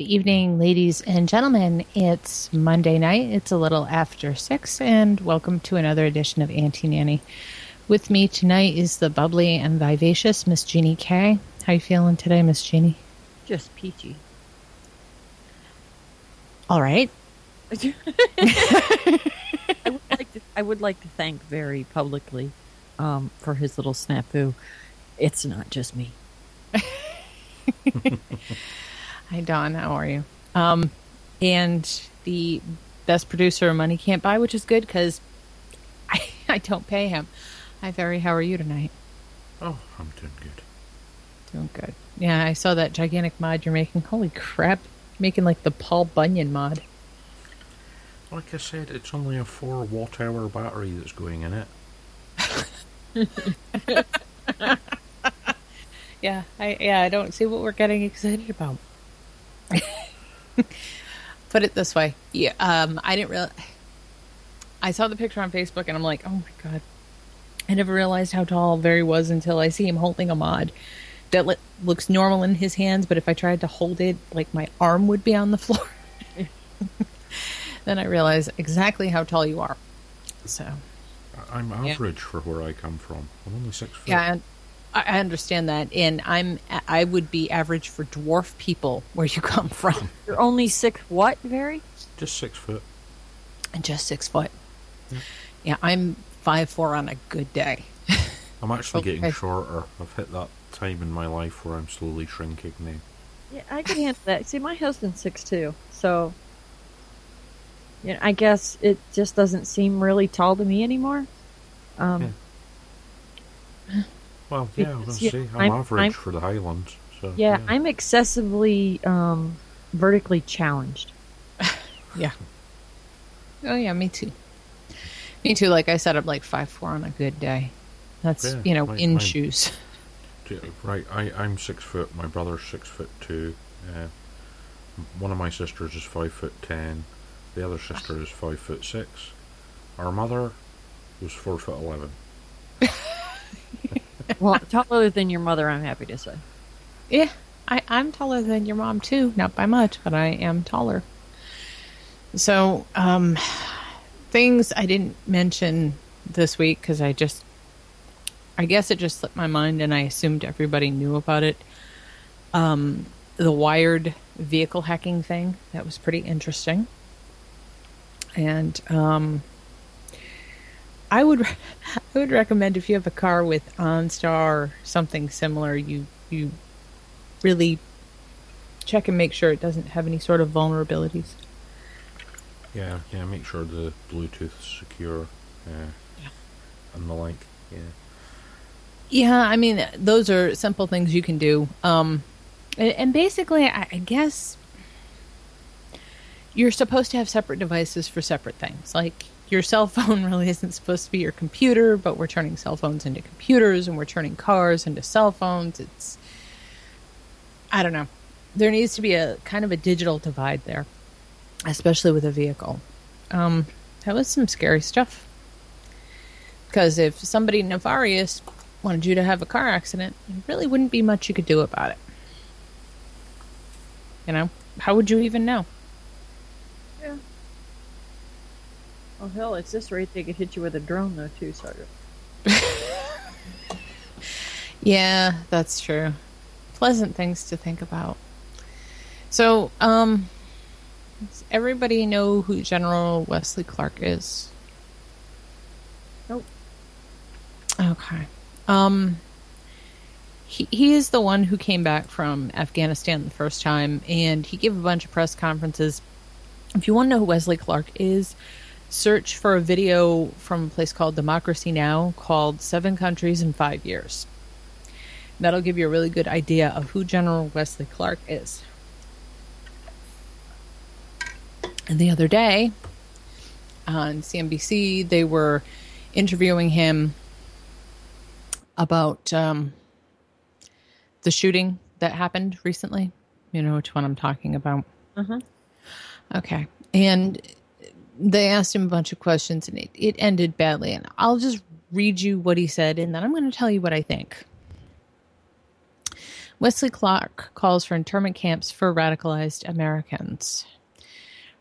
Good evening, ladies and gentlemen. It's Monday night. It's a little after six, and welcome to another edition of Anti-Nanny. With me tonight is the bubbly and vivacious Miss Jeannie K. How you feeling today, Miss Jeannie? Just peachy. All right. I would like to. I would like to thank very publicly um, for his little snafu. It's not just me. Hi, Don. How are you? Um, and the best producer money can't buy, which is good because I, I don't pay him. Hi, Ferry. How are you tonight? Oh, I'm doing good. Doing good. Yeah, I saw that gigantic mod you're making. Holy crap. Making like the Paul Bunyan mod. Like I said, it's only a four watt hour battery that's going in it. Yeah, I yeah, I don't see what we're getting excited about. Put it this way. Yeah, um I didn't really. I saw the picture on Facebook and I'm like, "Oh my god." I never realized how tall Very was until I see him holding a mod that li- looks normal in his hands, but if I tried to hold it, like my arm would be on the floor. then I realized exactly how tall you are. So, I'm average for where I come from. I'm only six foot. Yeah, and I I understand that, and I'm I would be average for dwarf people where you come from, You're only six. What? Very? Just six foot. and just six foot. Yeah, I'm five four on a good day. I'm actually Okay. getting shorter. I've hit that time in my life where I'm slowly shrinking now. Yeah, I can handle that. See, my husband's six two, so you know, I guess it just doesn't seem really tall to me anymore. Um, Well, yeah, I was Because, going to yeah, say, I'm, I'm- average I'm- for the Highlands. So, yeah, I'm excessively um, vertically challenged. Yeah. Oh yeah, me too. Me too. Like I said, I'm like five four on a good day. That's Yeah, you know mine- in mine- shoes. Right, I, I'm six foot. My brother's six foot two. Uh, one of my sisters is five foot ten. The other sister is five foot six. Our mother was four foot eleven. well, taller than your mother, I'm happy to say. Yeah, I, I'm taller than your mom too. Not by much, but I am taller. So, um, things I didn't mention this week because I just, I guess it just slipped my mind and I assumed everybody knew about it. Um, the wired vehicle hacking thing that was pretty interesting, and um, I would I would recommend if you have a car with OnStar or something similar, you you really check and make sure it doesn't have any sort of vulnerabilities. Yeah, yeah. Make sure the Bluetooth is secure. Uh, And the like. Yeah. Yeah, I mean those are simple things you can do. Um, and, and basically, I, I guess you're supposed to have separate devices for separate things. Like your cell phone really isn't supposed to be your computer, but we're turning cell phones into computers, and we're turning cars into cell phones. It's I don't know. There needs to be a kind of a digital divide there, especially with a vehicle. Um, that was some scary stuff. Because if somebody nefarious wanted you to have a car accident, there really wouldn't be much you could do about it. You know, how would you even know? Yeah. Oh hell, it's this rate they could hit you with a drone though too, Sergeant. Yeah, that's true. Pleasant things to think about. So, um, does everybody know who General Wesley Clark is? Nope. Okay. Um, he, he is the one who came back from Afghanistan the first time, and he gave a bunch of press conferences. If you want to know who Wesley Clark is, search for a video from a place called Democracy Now! called Seven Countries in Five Years. That'll give you a really good idea of who General Wesley Clark is. And the other day on CNBC, they were interviewing him about um, the shooting that happened recently. You know which one I'm talking about. Uh-huh. Okay. And they asked him a bunch of questions and it, it ended badly. And I'll just read you what he said and then I'm going to tell you what I think. Wesley Clark calls for internment camps for radicalized Americans.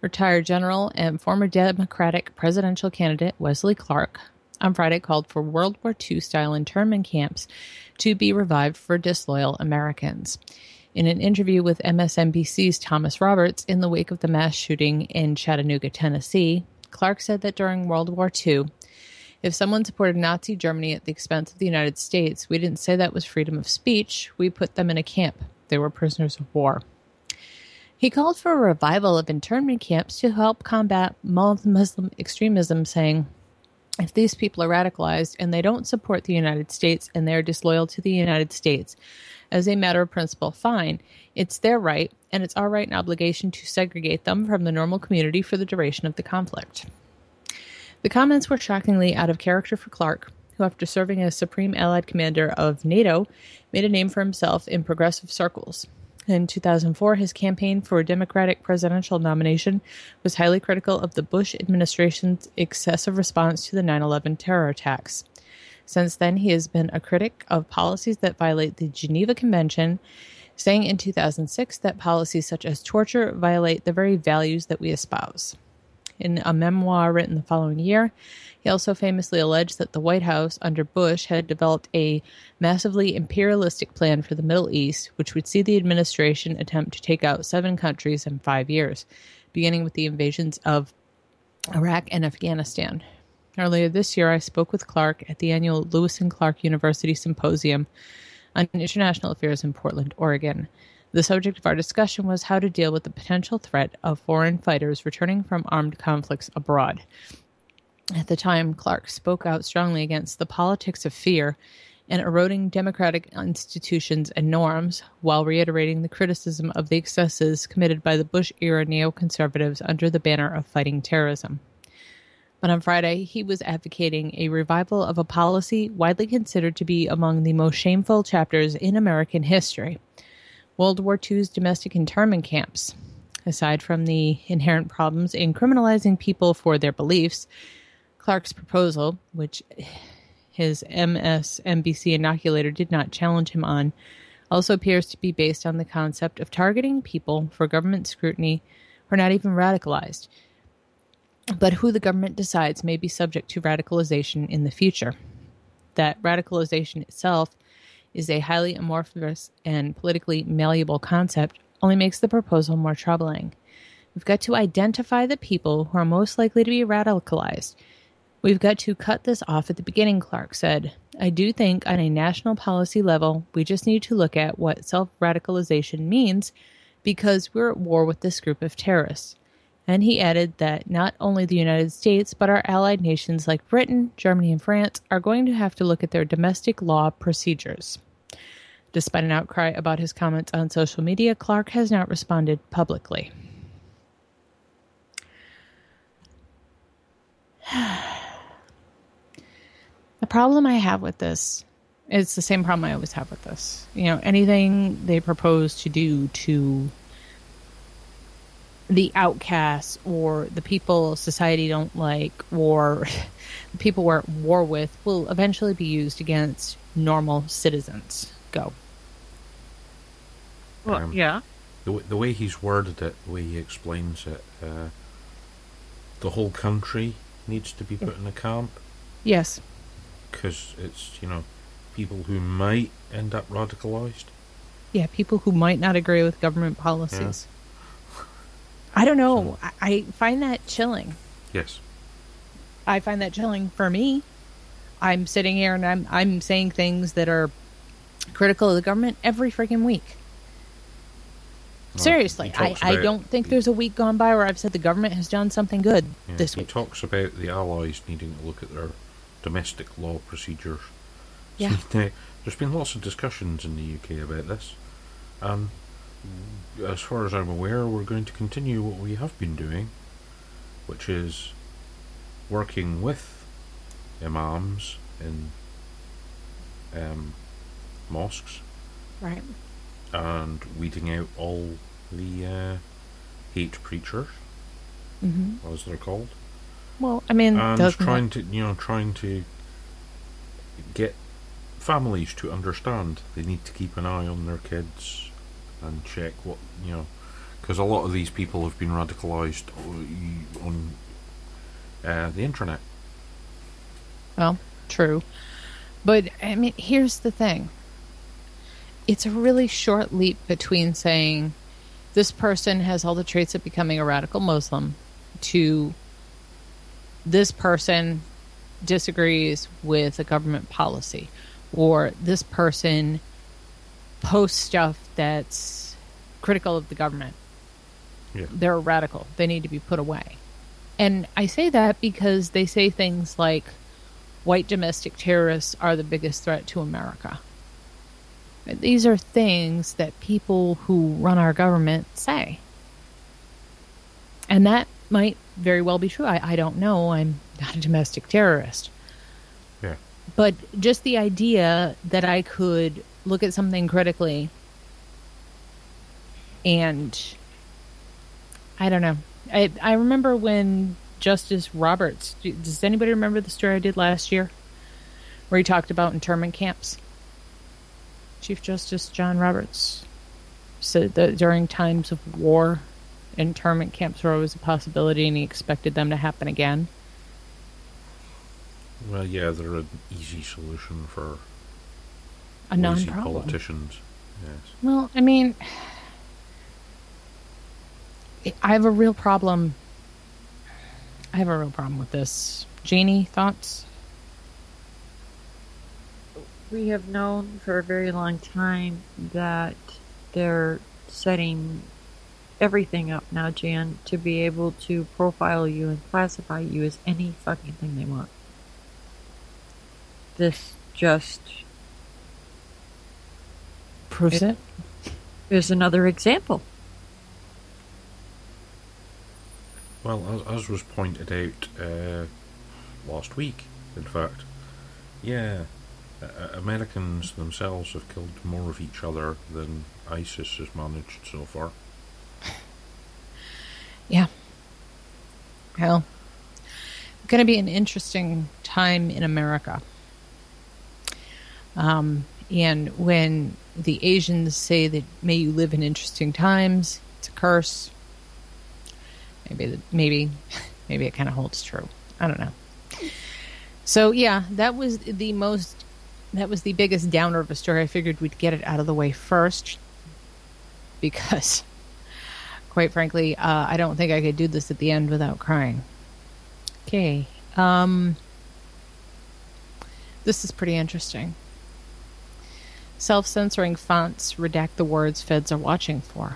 Retired general and former Democratic presidential candidate Wesley Clark on Friday called for World War II style internment camps to be revived for disloyal Americans. In an interview with MSNBC's Thomas Roberts in the wake of the mass shooting in Chattanooga, Tennessee, Clark said that during World War II, if someone supported Nazi Germany at the expense of the United States, we didn't say that was freedom of speech. We put them in a camp. They were prisoners of war. He called for a revival of internment camps to help combat Muslim extremism, saying, if these people are radicalized and they don't support the United States and they're disloyal to the United States, as a matter of principle, fine. It's their right, and it's our right and obligation to segregate them from the normal community for the duration of the conflict. The comments were shockingly out of character for Clark, who, after serving as Supreme Allied Commander of NATO, made a name for himself in progressive circles. In 2004, his campaign for a Democratic presidential nomination was highly critical of the Bush administration's excessive response to the 9 11 terror attacks. Since then, he has been a critic of policies that violate the Geneva Convention, saying in 2006 that policies such as torture violate the very values that we espouse. In a memoir written the following year, he also famously alleged that the White House under Bush had developed a massively imperialistic plan for the Middle East, which would see the administration attempt to take out seven countries in five years, beginning with the invasions of Iraq and Afghanistan. Earlier this year, I spoke with Clark at the annual Lewis and Clark University Symposium on International Affairs in Portland, Oregon. The subject of our discussion was how to deal with the potential threat of foreign fighters returning from armed conflicts abroad. At the time, Clark spoke out strongly against the politics of fear and eroding democratic institutions and norms, while reiterating the criticism of the excesses committed by the Bush era neoconservatives under the banner of fighting terrorism. But on Friday, he was advocating a revival of a policy widely considered to be among the most shameful chapters in American history World War II's domestic internment camps. Aside from the inherent problems in criminalizing people for their beliefs, Clark's proposal, which his MSNBC inoculator did not challenge him on, also appears to be based on the concept of targeting people for government scrutiny who are not even radicalized but who the government decides may be subject to radicalization in the future. That radicalization itself is a highly amorphous and politically malleable concept only makes the proposal more troubling. We've got to identify the people who are most likely to be radicalized. We've got to cut this off at the beginning, Clark said. I do think on a national policy level, we just need to look at what self radicalization means because we're at war with this group of terrorists. And he added that not only the United States, but our allied nations like Britain, Germany, and France are going to have to look at their domestic law procedures. Despite an outcry about his comments on social media, Clark has not responded publicly. the problem I have with this is the same problem I always have with this. You know, anything they propose to do to the outcasts or the people society don't like or the people we're at war with will eventually be used against normal citizens. Go. Well, Um, yeah. The, the way he's worded it, the way he explains it, uh, the whole country needs to be put in a camp Yes. because it's, you know, people who might end up radicalized. Yeah, people who might not agree with government policies. I don't know. I, I find that chilling. Yes. I find that chilling for me. I'm sitting here and I'm I'm saying things that are critical of the government every freaking week. Well, Seriously, I, I don't think there's a week gone by where I've said the government has done something good Yeah, this he week. talks about the Allies needing to look at their domestic law procedures. Yeah. There's been lots of discussions in the UK about this, and as far as I'm aware, we're going to continue what we have been doing, which is working with imams in um, mosques Right. and weeding out all the uh, hate preachers, hmm as they're called. Well, I mean, and trying to you know trying to get families to understand they need to keep an eye on their kids and check what you know because a lot of these people have been radicalized on uh, the internet Well, true. But I mean, here's the thing. It's a really short leap between saying this person has all the traits of becoming a radical Muslim to this person disagrees with a government policy or this person posts stuff that's critical of the government. Yeah. They're a radical. They need to be put away. And I say that because they say things like white domestic terrorists are the biggest threat to America. These are things that people who run our government say. And that might very well be true. I, I don't know. I'm not a domestic terrorist. yeah But just the idea that I could look at something critically and I don't know. I I remember when Justice Roberts. Does anybody remember the story I did last year, where he talked about internment camps? Chief Justice John Roberts said that during times of war, internment camps were always a possibility, and he expected them to happen again. well yeah they're an easy solution for A non-problem. politicians yes Well, I mean, I have a real problem. I have a real problem with this. Janie, thoughts? We have known for a very long time that they're setting everything up now, Jan, to be able to profile you and classify you as any fucking thing they want. This just Proves It- it. is another example. Well, as, as was pointed out uh, last week, in fact, yeah, uh, Americans themselves have killed more of each other than ISIS has managed so far. Yeah. Well, it's going to be an interesting time in America. Um, and when the Asians say that may you live in interesting times, it's a curse. Maybe, maybe, maybe it kind of holds true. I don't know. So yeah, that was the most, that was the biggest downer of a story. I figured we'd get it out of the way first because quite frankly, uh, I don't think I could do this at the end without crying. Okay. Um, this is pretty interesting. Self censoring fonts redact the words feds are watching for.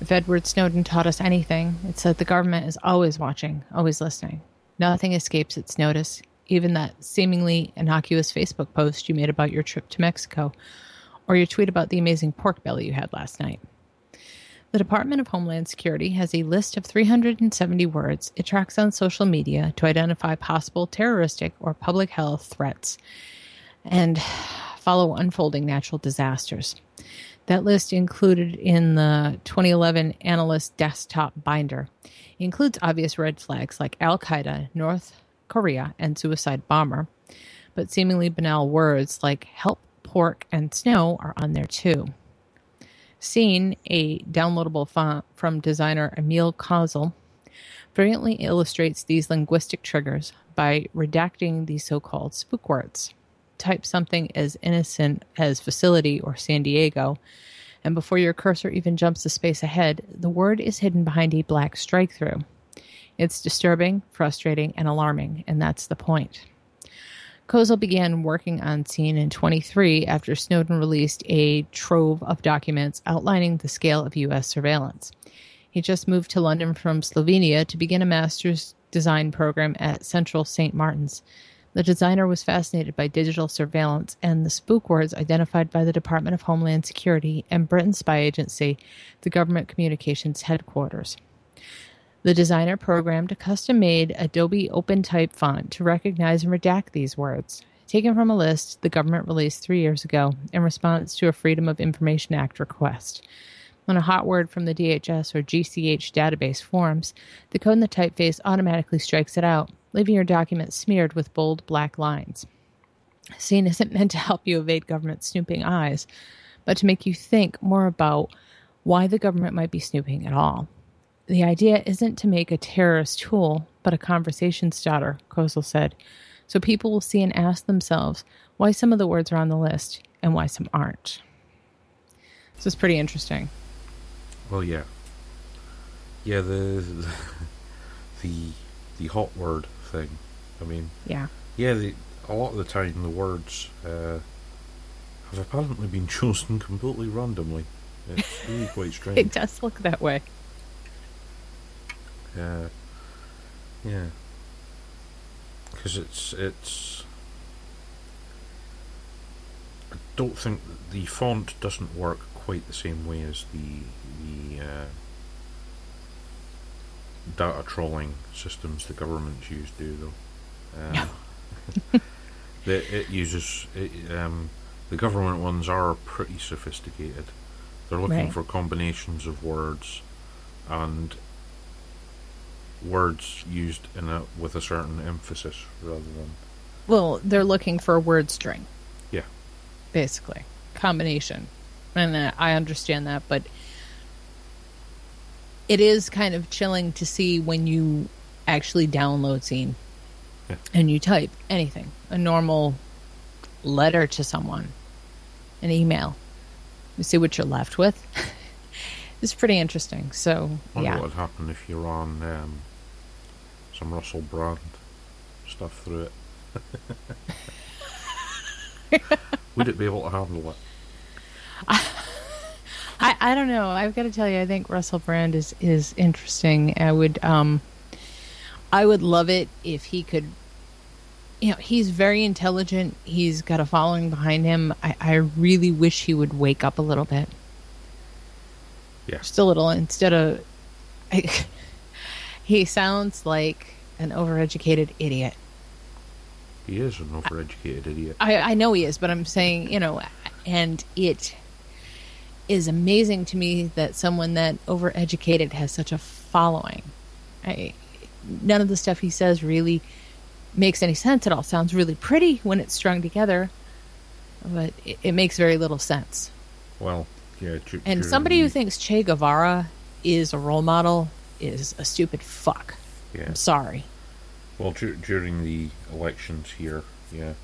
If Edward Snowden taught us anything, it's that the government is always watching, always listening. Nothing escapes its notice, even that seemingly innocuous Facebook post you made about your trip to Mexico, or your tweet about the amazing pork belly you had last night. The Department of Homeland Security has a list of 370 words it tracks on social media to identify possible terroristic or public health threats. And follow unfolding natural disasters. That list included in the 2011 Analyst Desktop Binder includes obvious red flags like Al Qaeda, North Korea, and suicide bomber, but seemingly banal words like help, pork, and snow are on there too. Scene, a downloadable font from designer Emil Kozel, brilliantly illustrates these linguistic triggers by redacting the so called spook words. Type something as innocent as facility or San Diego, and before your cursor even jumps a space ahead, the word is hidden behind a black strike through. It's disturbing, frustrating, and alarming, and that's the point. Kozel began working on Scene in 23 after Snowden released a trove of documents outlining the scale of U.S. surveillance. He just moved to London from Slovenia to begin a master's design program at Central St. Martin's. The designer was fascinated by digital surveillance and the spook words identified by the Department of Homeland Security and Britain's spy agency, the Government Communications Headquarters. The designer programmed a custom made Adobe OpenType font to recognize and redact these words. Taken from a list the government released three years ago in response to a Freedom of Information Act request. When a hot word from the DHS or GCH database forms, the code in the typeface automatically strikes it out, leaving your document smeared with bold black lines. Scene isn't meant to help you evade government snooping eyes, but to make you think more about why the government might be snooping at all. The idea isn't to make a terrorist tool, but a conversation starter, Kozel said, so people will see and ask themselves why some of the words are on the list and why some aren't. So it's pretty interesting. Well, yeah, yeah. The the the hot word thing. I mean, Yeah. yeah. The, a lot of the time, the words uh, have apparently been chosen completely randomly. It's really quite strange. It does look that way. Uh, yeah, because it's it's. I don't think the font doesn't work quite the same way as the the uh, data trolling systems the governments use do, though. Um, the, it uses it, um, the government ones are pretty sophisticated. They're looking Right. for combinations of words and words used in a with a certain emphasis rather than Well, they're looking for a word string, yeah basically. Combination. And uh, I understand that, but it is kind of chilling to see when you actually download Scene Yeah. and you type anything, a normal letter to someone, an email. You see what you're left with. it's pretty interesting. So, wonder yeah. what would happen if you're on um, some Russell Brand stuff through it. Would it be able to handle it? I, I don't know. I've got to tell you, I think Russell Brand is is interesting. I would um, I would love it if he could. You know, he's very intelligent. He's got a following behind him. I, I really wish he would wake up a little bit, Yeah. just a little, instead of. I, he sounds like an overeducated idiot. He is an overeducated idiot. I, I know he is, but I'm saying, you know, and it is amazing to me that someone that overeducated has such a following. I, none of the stuff he says really makes any sense. It all sounds really pretty when it's strung together, but it, it makes very little sense. Well, yeah. And somebody who thinks Che Guevara is a role model is a stupid fuck. yeah. I'm sorry. Well, dur- during the elections here, yeah,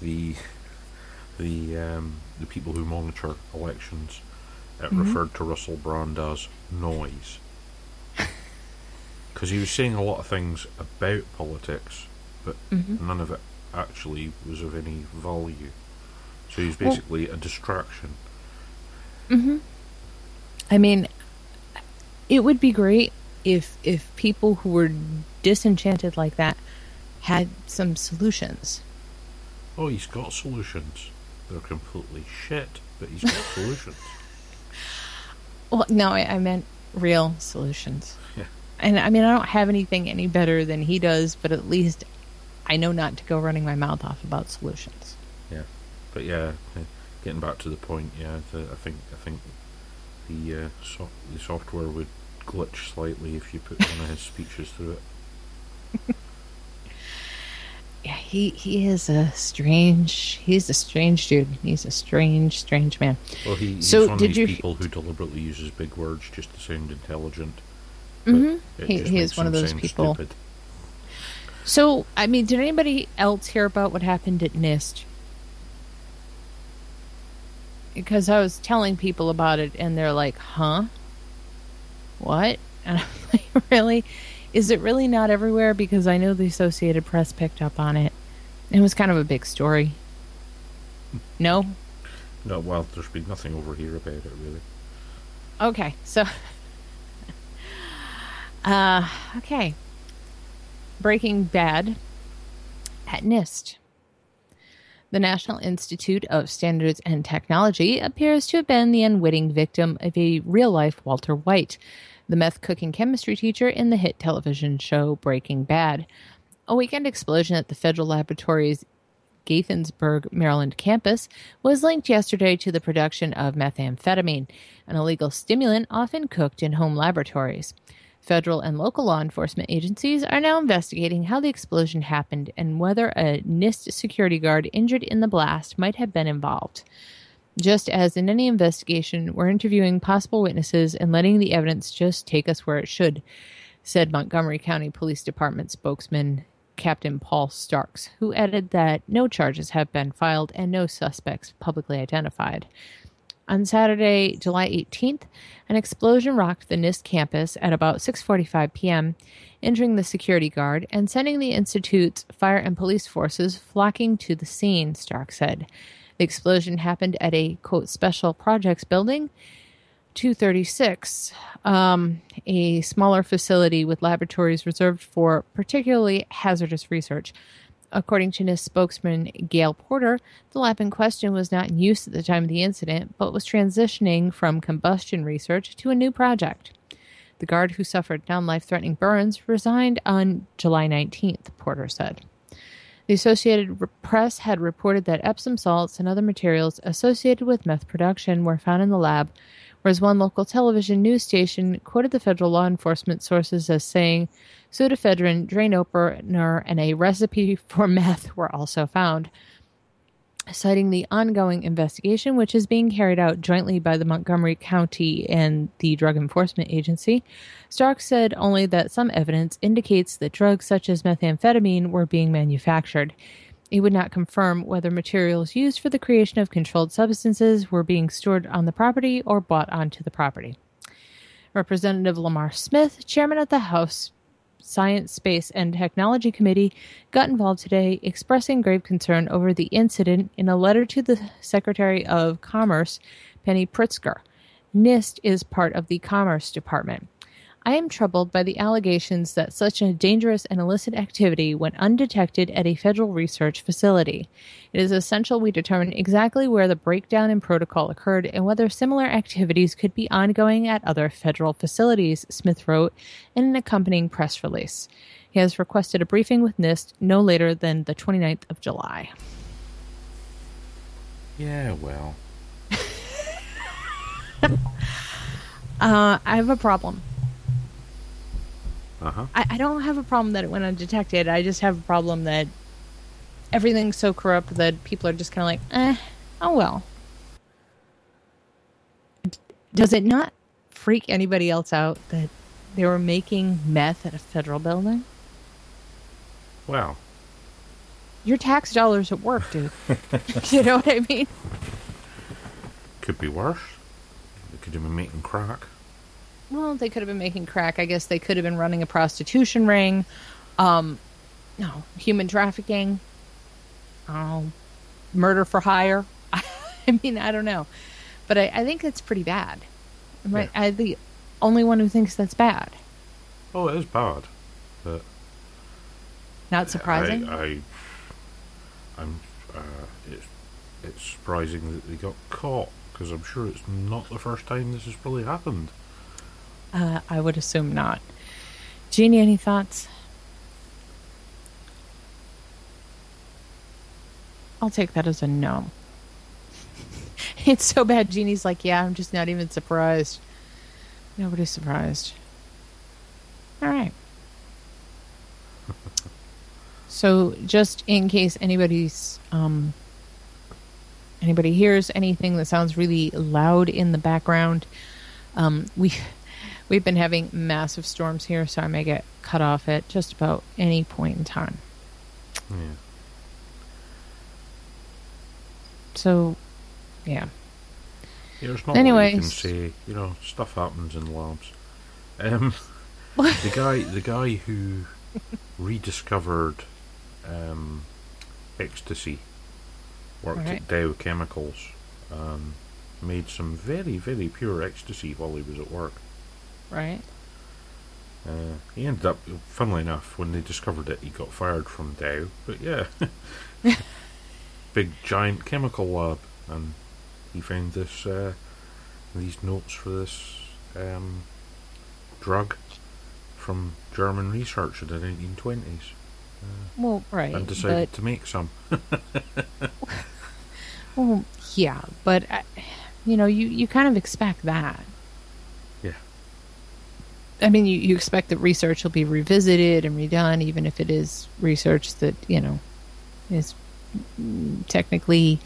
the the um, the people who monitor elections uh, referred to Russell Brand as noise because he was saying a lot of things about politics, but none of it actually was of any value. So he was Well- basically a distraction. I mean, it would be great if if people who were disenchanted like that had some solutions. Oh, he's got solutions. They're completely shit, but he's got solutions. Well, no, I, I meant real solutions. Yeah. And I mean, I don't have anything any better than he does, but at least I know not to go running my mouth off about solutions. Yeah. but yeah, getting back to the point, yeah, the, I think I think the uh, so- the software would glitch slightly if you put one of his speeches through it. Yeah, he he is a strange. He's a strange dude. He's a strange, strange man. Well, he, he's So, one of did these you- people who deliberately uses big words just to sound intelligent. but hmm He, he is one of those people. Stupid. So, I mean, did anybody else hear about what happened at NIST? Because I was telling people about it, and they're like, "Huh? What?" And I'm like, "Really? Is it really not everywhere?" Because I know the Associated Press picked up on it. It was kind of a big story. No, No, well, there's been nothing over here about it really. Okay, so uh okay. Breaking Bad at NIST. The National Institute of Standards and Technology appears to have been the unwitting victim of a real life Walter White, the meth cooking chemistry teacher in the hit television show Breaking Bad. A weekend explosion at the federal laboratories Gaithersburg, Maryland campus was linked yesterday to the production of methamphetamine, an illegal stimulant often cooked in home laboratories. Federal and local law enforcement agencies are now investigating how the explosion happened and whether a NIST security guard injured in the blast might have been involved. Just as in any investigation, we're interviewing possible witnesses and letting the evidence just take us where it should, said Montgomery County Police Department spokesman Captain Paul Starks, who added that no charges have been filed and no suspects publicly identified. On Saturday, July 18th, an explosion rocked the NIST campus at about 6:45 p.m., injuring the security guard and sending the institute's fire and police forces flocking to the scene, Stark said. The explosion happened at a quote special projects building 236, um, a smaller facility with laboratories reserved for particularly hazardous research. According to NIST spokesman Gail Porter, the lab in question was not in use at the time of the incident, but was transitioning from combustion research to a new project. The guard who suffered non life threatening burns resigned on July 19th, Porter said. The Associated Press had reported that Epsom salts and other materials associated with meth production were found in the lab, whereas one local television news station quoted the federal law enforcement sources as saying pseudoephedrine, drain opener, and a recipe for meth were also found. Citing the ongoing investigation, which is being carried out jointly by the Montgomery County and the Drug Enforcement Agency, Stark said only that some evidence indicates that drugs such as methamphetamine were being manufactured. He would not confirm whether materials used for the creation of controlled substances were being stored on the property or bought onto the property. Representative Lamar Smith, chairman of the House Science, Space, and Technology Committee, got involved today, expressing grave concern over the incident in a letter to the Secretary of Commerce, Penny Pritzker. NIST is part of the Commerce Department. I am troubled by the allegations that such a dangerous and illicit activity went undetected at a federal research facility. It is essential we determine exactly where the breakdown in protocol occurred and whether similar activities could be ongoing at other federal facilities, Smith wrote in an accompanying press release. He has requested a briefing with NIST no later than the 29th of July. Yeah, well, Uh, I have a problem. Uh huh. I, I don't have a problem that it went undetected. I just have a problem that everything's so corrupt that people are just kind of like, eh, oh well. Does it not freak anybody else out that they were making meth at a federal building? Well, Your tax dollars at work, dude. you know what I mean? could be worse. They could have been making crack. Well, they could have been making crack. I guess they could have been running a prostitution ring. Um, no, human trafficking. Oh, murder for hire. I mean, I don't know, but I, I think that's pretty bad. Am I, Yeah. I the only one who thinks that's bad. Oh, it is bad, but Not surprising. I, I I'm. Uh, it's it's surprising that they got caught because I'm sure it's not the first time this has probably happened. Uh, I would assume not. Jeannie, any thoughts? I'll take that as a no. It's so bad. Jeannie's like, yeah, I'm just not even surprised. Nobody's surprised. All right. So, just in case anybody's um, anybody hears anything that sounds really loud in the background, um, we we've been having massive storms here, so I may get cut off at just about any point in time. Yeah. So, yeah. Yeah, there's not what you can Anyways. say. You know, stuff happens in labs. Um, the guy, the guy who rediscovered um, ecstasy worked Right. at Dow Chemicals. Um, made some very, very pure ecstasy while he was at work. Right. Uh, he ended up, funnily enough, when they discovered it, he got fired from Dow. But yeah, big giant chemical lab, and he found this uh, these notes for this um, drug from German research in the 1920s, Well, right. and decided to make some. Well, yeah, but uh, you know, you you kind of expect that. I mean, you, you expect that research will be revisited and redone, even if it is research that you know is technically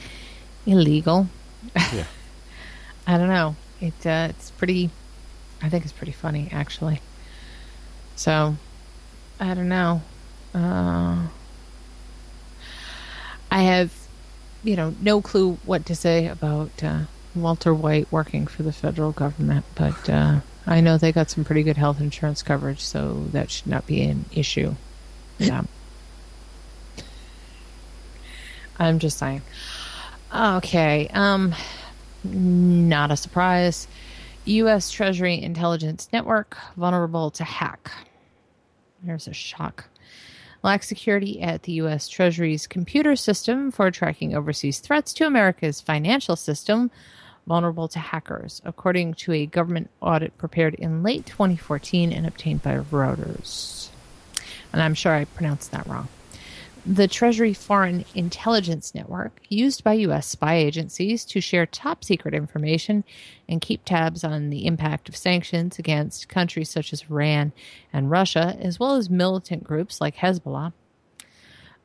illegal. Yeah. I don't know. It uh, it's pretty. I think it's pretty funny, actually. So, I don't know. Uh, I have, you know, no clue what to say about uh, Walter White working for the federal government, but uh, I know they got some pretty good health insurance coverage, so that should not be an issue. Yeah. I'm just saying. Okay. Um, not a surprise. U.S. Treasury Intelligence Network vulnerable to hack. There's a shock. Lack security at the U.S. Treasury's computer system for tracking overseas threats to America's financial system, vulnerable to hackers, according to a government audit prepared in late 2014 and obtained by Reuters. And I'm sure I pronounced that wrong. The Treasury Foreign Intelligence Network, used by U.S. spy agencies to share top secret information and keep tabs on the impact of sanctions against countries such as Iran and Russia, as well as militant groups like Hezbollah.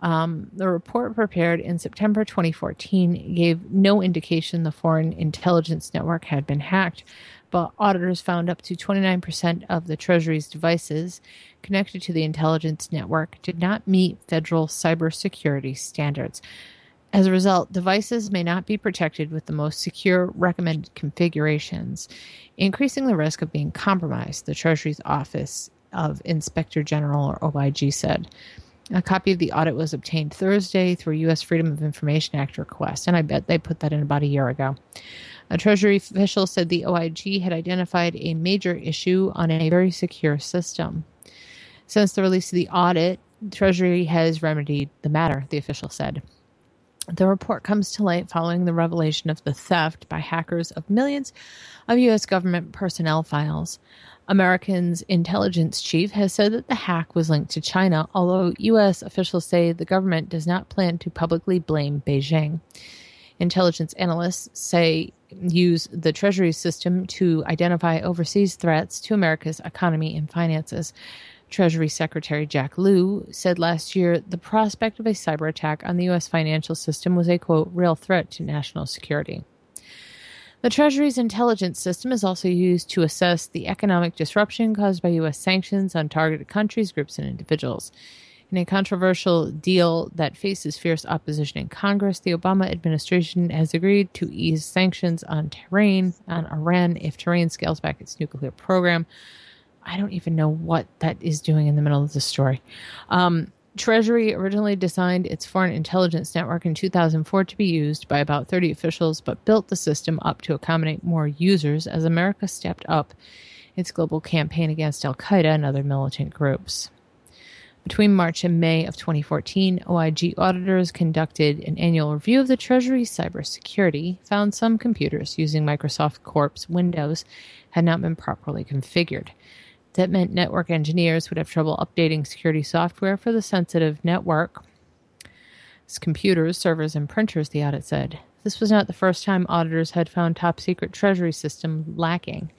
Um, the report prepared in September 2014 gave no indication the Foreign Intelligence Network had been hacked, but auditors found up to 29% of the Treasury's devices connected to the intelligence network did not meet federal cybersecurity standards. As a result, devices may not be protected with the most secure recommended configurations, increasing the risk of being compromised, the Treasury's Office of Inspector General, or OIG, said. A copy of the audit was obtained Thursday through U.S. Freedom of Information Act request, and I bet they put that in about a year ago. A Treasury official said the OIG had identified a major issue on a very secure system. Since the release of the audit, Treasury has remedied the matter, the official said. The report comes to light following the revelation of the theft by hackers of millions of U.S. government personnel files. American's intelligence chief has said that the hack was linked to China, although U.S. officials say the government does not plan to publicly blame Beijing. Intelligence analysts say use the Treasury system to identify overseas threats to America's economy and finances. Treasury Secretary Jack Lew said last year the prospect of a cyber attack on the U.S. financial system was a quote, real threat to national security. The Treasury's intelligence system is also used to assess the economic disruption caused by U.S. sanctions on targeted countries, groups, and individuals. In a controversial deal that faces fierce opposition in Congress, the Obama administration has agreed to ease sanctions on Tehran, on Iran, if Tehran scales back its nuclear program. I don't even know what that is doing in the middle of the story. Um, Treasury originally designed its foreign intelligence network in 2004 to be used by about 30 officials, but built the system up to accommodate more users as America stepped up its global campaign against Al Qaeda and other militant groups. Between March and May of 2014, OIG auditors conducted an annual review of the Treasury's cybersecurity, found some computers using Microsoft Corp's Windows had not been properly configured. That meant network engineers would have trouble updating security software for the sensitive network. Computers, servers, and printers, the audit said. this was not the first time auditors had found top secret Treasury system lacking.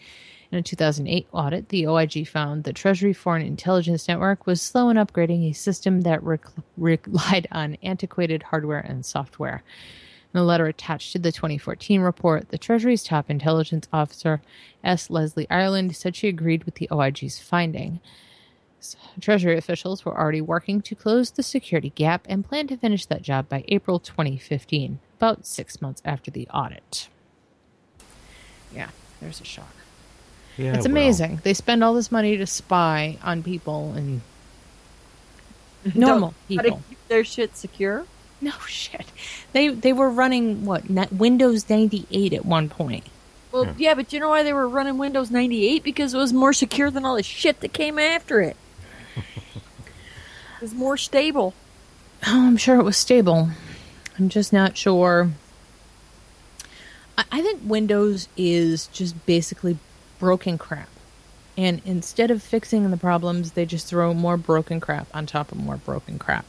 In a 2008 audit, the OIG found the Treasury Foreign Intelligence Network was slow in upgrading a system that rec- relied on antiquated hardware and software. In a letter attached to the 2014 report, the Treasury's top intelligence officer, S. Leslie Ireland, said she agreed with the OIG's finding. Treasury officials were already working to close the security gap and plan to finish that job by April 2015, about six months after the audit. Yeah, there's a shock. Yeah, it's well, amazing. They spend all this money to spy on people and normal How to people. keep their shit secure? No shit. They they were running what na- Windows 98 at one point. Well, Yeah. yeah. but you know why they were running Windows 98? Because it was more secure than all the shit that came after it. it was more stable. Oh, I'm sure it was stable. I'm just not sure. I, I think Windows is just basically broken crap. And instead of fixing the problems, they just throw more broken crap on top of more broken crap.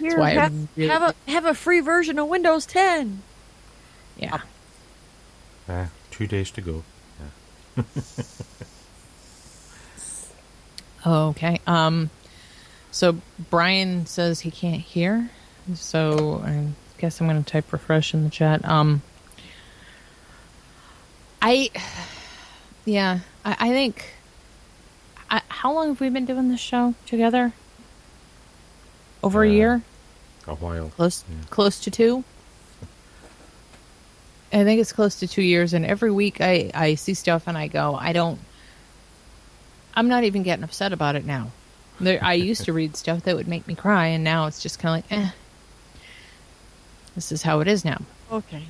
Here, have, really- have a have a free version of Windows 10. Yeah. eh, two days to go. Yeah. Okay. Um so Brian says he can't hear. So I guess I'm going to type refresh in the chat. Um I yeah, I, I think I, how long have we been doing this show together? Over a Uh, year? A while. Close Yeah. close to 2? I think it's close to 2 years and every week I I see stuff and I go, I don't I'm not even getting upset about it now. There, I used to read stuff that would make me cry, and now it's just kind of like, eh. This is how it is now. Okay.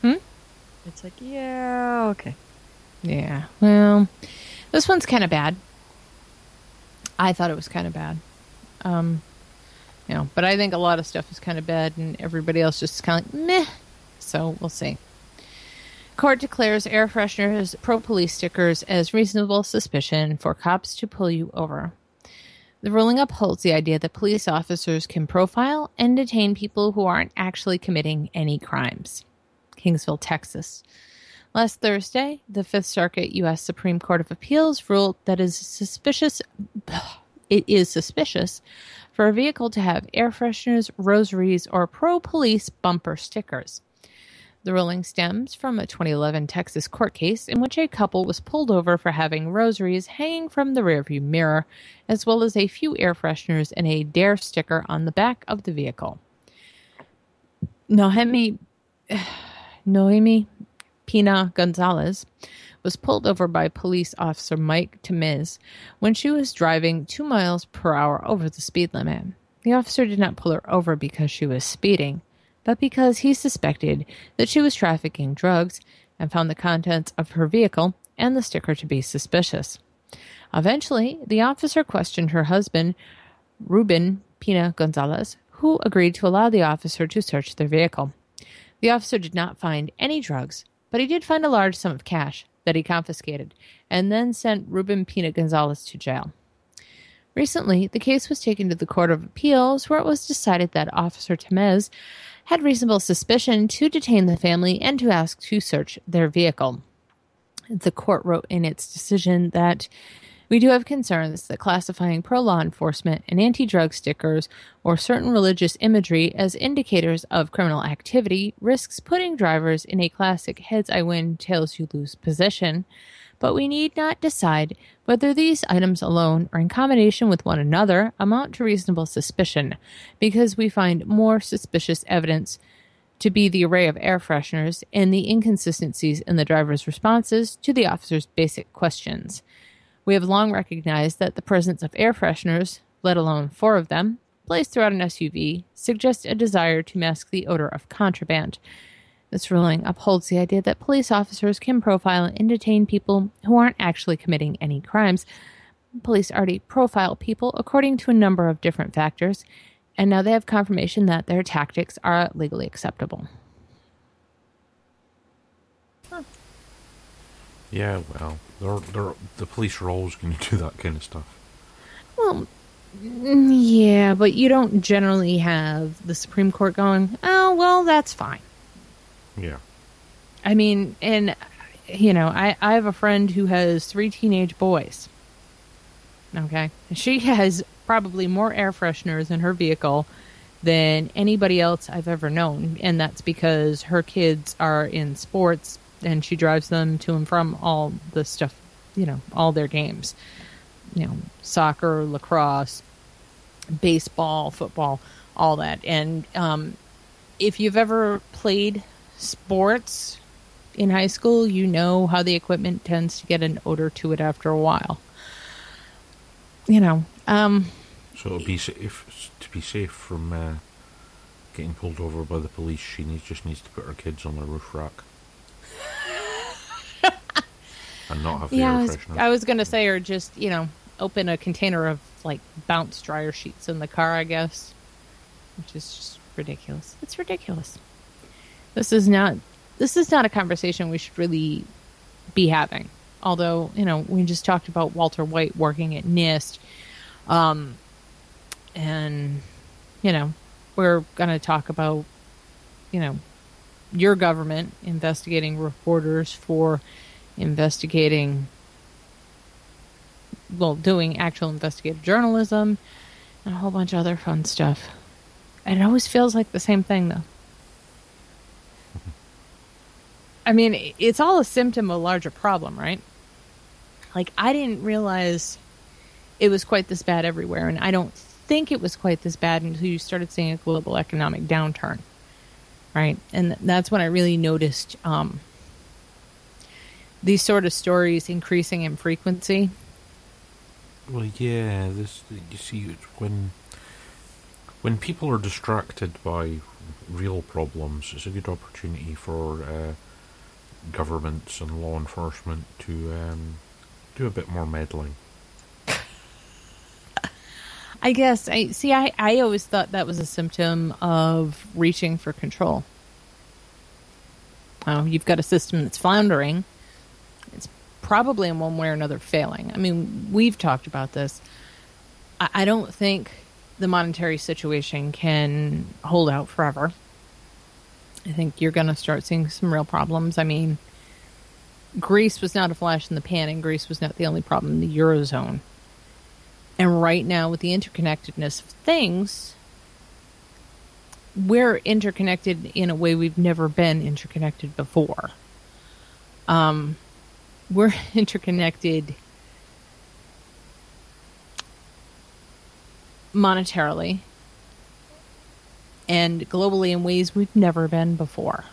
Hmm? It's like, yeah, okay. Yeah. Well, this one's kind of bad. I thought it was kind of bad. Um, you know, but I think a lot of stuff is kind of bad, and everybody else just kind of like meh. So we'll see. Court declares air fresheners, pro police stickers as reasonable suspicion for cops to pull you over. The ruling upholds the idea that police officers can profile and detain people who aren't actually committing any crimes. Kingsville, Texas. Last Thursday, the Fifth Circuit U.S. Supreme Court of Appeals ruled that is suspicious. It is suspicious for a vehicle to have air fresheners, rosaries, or pro-police bumper stickers. The ruling stems from a 2011 Texas court case in which a couple was pulled over for having rosaries hanging from the rearview mirror, as well as a few air fresheners and a Dare sticker on the back of the vehicle. Nohemi Noemi Pina Gonzalez was pulled over by police officer Mike Temiz when she was driving two miles per hour over the speed limit. The officer did not pull her over because she was speeding, but because he suspected that she was trafficking drugs and found the contents of her vehicle and the sticker to be suspicious. Eventually, the officer questioned her husband, Ruben Pina Gonzalez, who agreed to allow the officer to search their vehicle. The officer did not find any drugs, but he did find a large sum of cash that he confiscated and then sent Ruben Pina Gonzalez to jail. Recently, the case was taken to the Court of Appeals, where it was decided that Officer Temez had reasonable suspicion to detain the family and to ask to search their vehicle. The court wrote in its decision that we do have concerns that classifying pro law enforcement and anti drug stickers or certain religious imagery as indicators of criminal activity risks putting drivers in a classic heads I win, tails you lose position. But we need not decide whether these items alone or in combination with one another amount to reasonable suspicion, because we find more suspicious evidence to be the array of air fresheners and the inconsistencies in the driver's responses to the officer's basic questions. We have long recognized that the presence of air fresheners, let alone four of them, placed throughout an SUV, suggests a desire to mask the odor of contraband. This ruling upholds the idea that police officers can profile and detain people who aren't actually committing any crimes. Police already profile people according to a number of different factors, and now they have confirmation that their tactics are legally acceptable. Yeah, well, they're, they're, the police are always going to do that kind of stuff. Well, Yeah, but you don't generally have the Supreme Court going, oh, well, that's fine. Yeah. I mean, and, you know, I, I have a friend who has three teenage boys. Okay. She has probably more air fresheners in her vehicle than anybody else I've ever known. And that's because her kids are in sports and she drives them to and from all the stuff, you know, all their games. You know, soccer, lacrosse, baseball, football, all that. And um, if you've ever played sports in high school, you know how the equipment tends to get an odor to it after a while. You know, um, So it'll be safe to be safe from uh, getting pulled over by the police. She needs just needs to put her kids on the roof rack and not have the yeah, I air was, freshener. I was going to say, or just, you know, open a container of like bounce dryer sheets in the car, I guess, which is just ridiculous. It's ridiculous. This is not, this is not a conversation we should really be having. Although, you know, we just talked about Walter White working at NIST. Um, and, you know, we're going to talk about, you know, your government investigating reporters for investigating, well, doing actual investigative journalism and a whole bunch of other fun stuff. And it always feels like the same thing, though. I mean, it's all a symptom of a larger problem, right? Like, I didn't realize it was quite this bad everywhere, and I don't think it was quite this bad until you started seeing a global economic downturn, right? And that's when I really noticed um, these sort of stories increasing in frequency. Well, yeah, this you see when when people are distracted by real problems, it's a good opportunity for uh, governments and law enforcement to um, do a bit more meddling. I guess I see. I, I always thought that was a symptom of reaching for control. Oh, you've got a system that's floundering. Probably in one way or another failing. I mean, we've talked about this. I, I don't think the monetary situation can hold out forever. I think you're going to start seeing some real problems. I mean, Greece was not a flash in the pan, and Greece was not the only problem in the Eurozone. And right now, with the interconnectedness of things, we're interconnected in a way we've never been interconnected before. Um, we're interconnected monetarily and globally in ways we've never been before.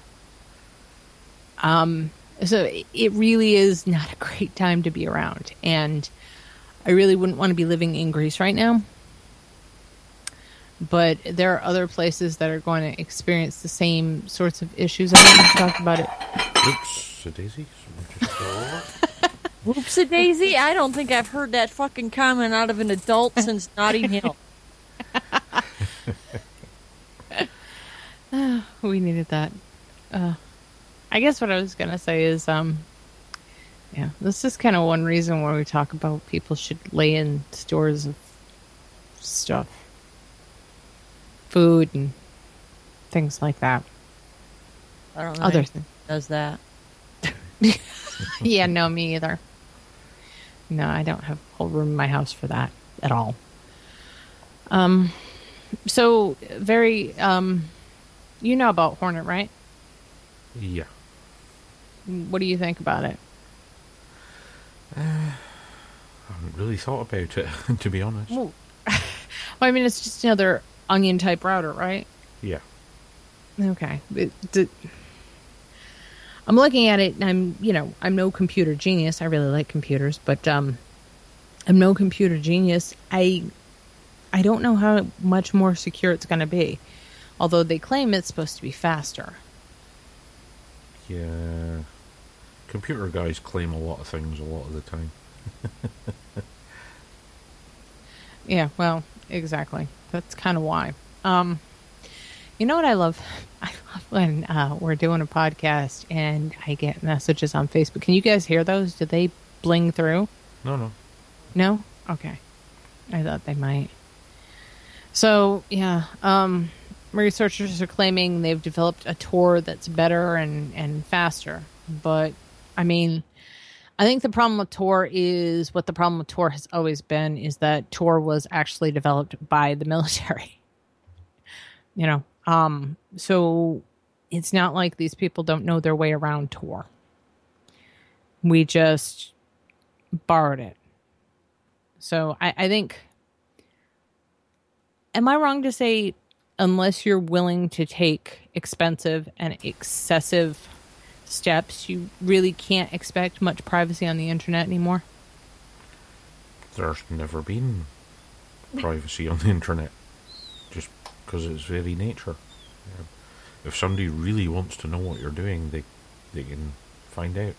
Um, so it really is not a great time to be around. And I really wouldn't want to be living in Greece right now. But there are other places that are going to experience the same sorts of issues. I think we talked about it. Oops, a daisy. Someone just fell over. Whoops a daisy. I don't think I've heard that fucking comment out of an adult since Notting Hill. we needed that. Uh, I guess what I was gonna say is, um, yeah, this is kind of one reason why we talk about people should lay in stores of stuff, food and things like that. I don't know. Other Other things. does that. yeah, no, me either. No, I don't have a whole room in my house for that at all. Um, so very, um, you know about Hornet, right? Yeah. What do you think about it? I haven't really thought about it, to be honest. Well, well, I mean, it's just another onion type router, right? Yeah. Okay. It, I'm looking at it, and I'm, you know, I'm no computer genius. I really like computers, but um, I'm no computer genius. I, I don't know how much more secure it's going to be, although they claim it's supposed to be faster. Yeah. Computer guys claim a lot of things a lot of the time. Yeah, well, exactly. That's kind of why. Um, you know what I love? I love when uh, we're doing a podcast and I get messages on Facebook. Can you guys hear those? Do they bling through? No, no. No? Okay. I thought they might. So yeah, um, researchers are claiming they've developed a Tor that's better and and faster. But I mean, I think the problem with Tor is what the problem with Tor has always been is that Tor was actually developed by the military. you know, um, so it's not like these people don't know their way around Tor. We just borrowed it. So I, I think. Am I wrong to say, unless you're willing to take expensive and excessive steps, you really can't expect much privacy on the internet anymore? There's never been privacy on the internet, because its very nature. If somebody really wants to know what you're doing, they they can find out.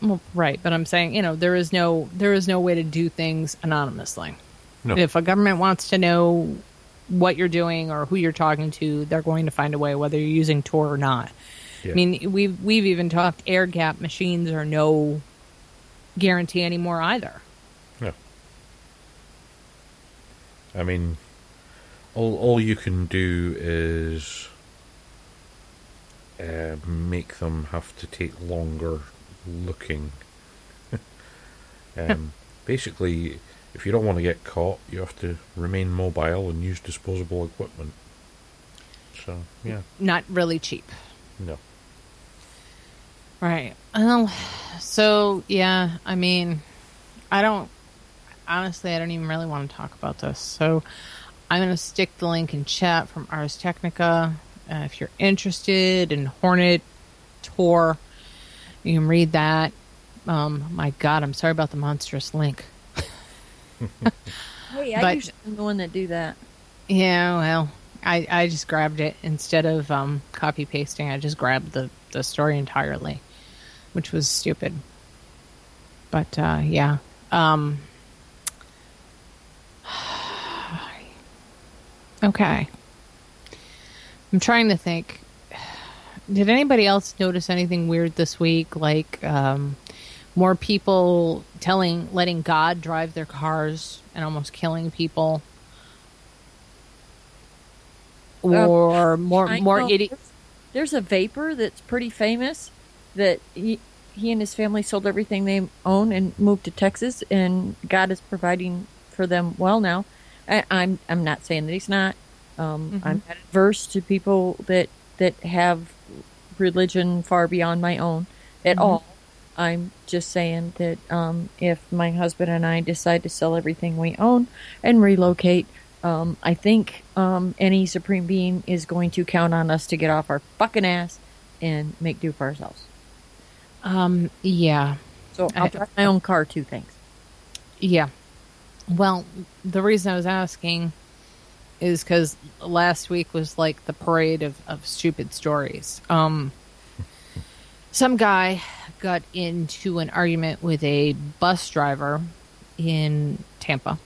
Well, right, but I'm saying, you know, there is no there is no way to do things anonymously. No, If a government wants to know what you're doing or who you're talking to, they're going to find a way, whether you're using Tor or not. Yeah. I mean, we've we've even talked air gap machines are no guarantee anymore either. Yeah. I mean, all all you can do is uh, make them have to take longer looking. um, basically, if you don't want to get caught, you have to remain mobile and use disposable equipment. So yeah, Not really cheap. no. Right. Well, so yeah, I mean, I don't honestly, I don't even really want to talk about this. So I'm going to stick the link in chat from Ars Technica. Uh, if you're interested in Hornet Tor, you can read that. Um, my God, I'm sorry about the monstrous link. Hey, I But- usually am the one that do that. Yeah, well, I, I just grabbed it instead of um, copy pasting. I just grabbed the, the story entirely, which was stupid. But uh, yeah, um, okay. I'm trying to think. Did anybody else notice anything weird this week? Like um, more people telling, letting God drive their cars and almost killing people, or more I more know idiot. there's- There's a vapor that's pretty famous that he, he and his family sold everything they own and moved to Texas, and God is providing for them well now. I, I'm I'm not saying that he's not. Um, I'm not adverse to people that that have religion far beyond my own at all. I'm just saying that um, if my husband and I decide to sell everything we own and relocate, um, I think um, any supreme being is going to count on us to get off our fucking ass and make do for ourselves. Um, yeah, So I'll drive my own car too. Thanks. Yeah. Well, the reason I was asking is because last week was like the parade of, of stupid stories. Um, some guy got into an argument with a bus driver in Tampa.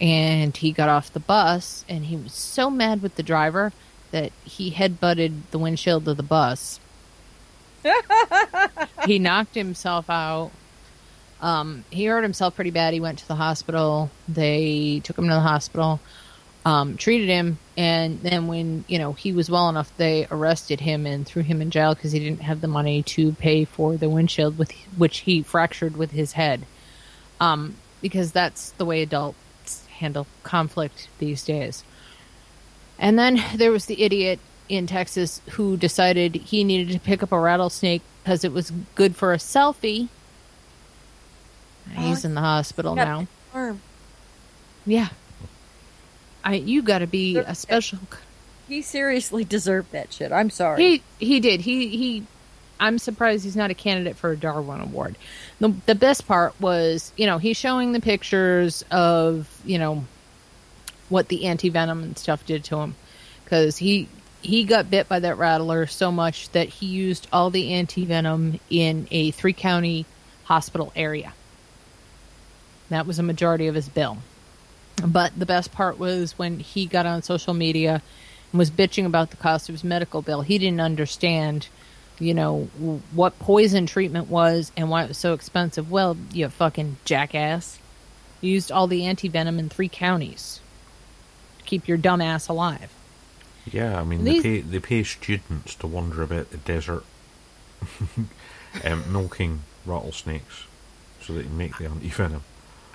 And he got off the bus and he was so mad with the driver that he headbutted the windshield of the bus. he knocked himself out. Um, he hurt himself pretty bad. He went to the hospital. They took him to the hospital, um, treated him, and then when you know he was well enough, they arrested him and threw him in jail because he didn't have the money to pay for the windshield with which he fractured with his head. Um, because that's the way adults handle conflict these days. And then there was the idiot in Texas who decided he needed to pick up a rattlesnake because it was good for a selfie. He's in the hospital now. Arm. Yeah. I you got to be a special. He seriously deserved that shit. I'm sorry. He he did. He he. I'm surprised he's not a candidate for a Darwin Award. The the best part was, you know, he's showing the pictures of, you know, what the anti venom and stuff did to him, because he he got bit by that rattler so much that he used all the anti venom in a three county hospital area. That was a majority of his bill. But the best part was when he got on social media and was bitching about the cost of his medical bill. He didn't understand, you know, what poison treatment was and why it was so expensive. Well, you fucking jackass. You used all the anti venom in three counties. To keep your dumb ass alive. Yeah, I mean These- they pay they pay students to wander about the desert, um, milking rattlesnakes, so they can make the anti venom.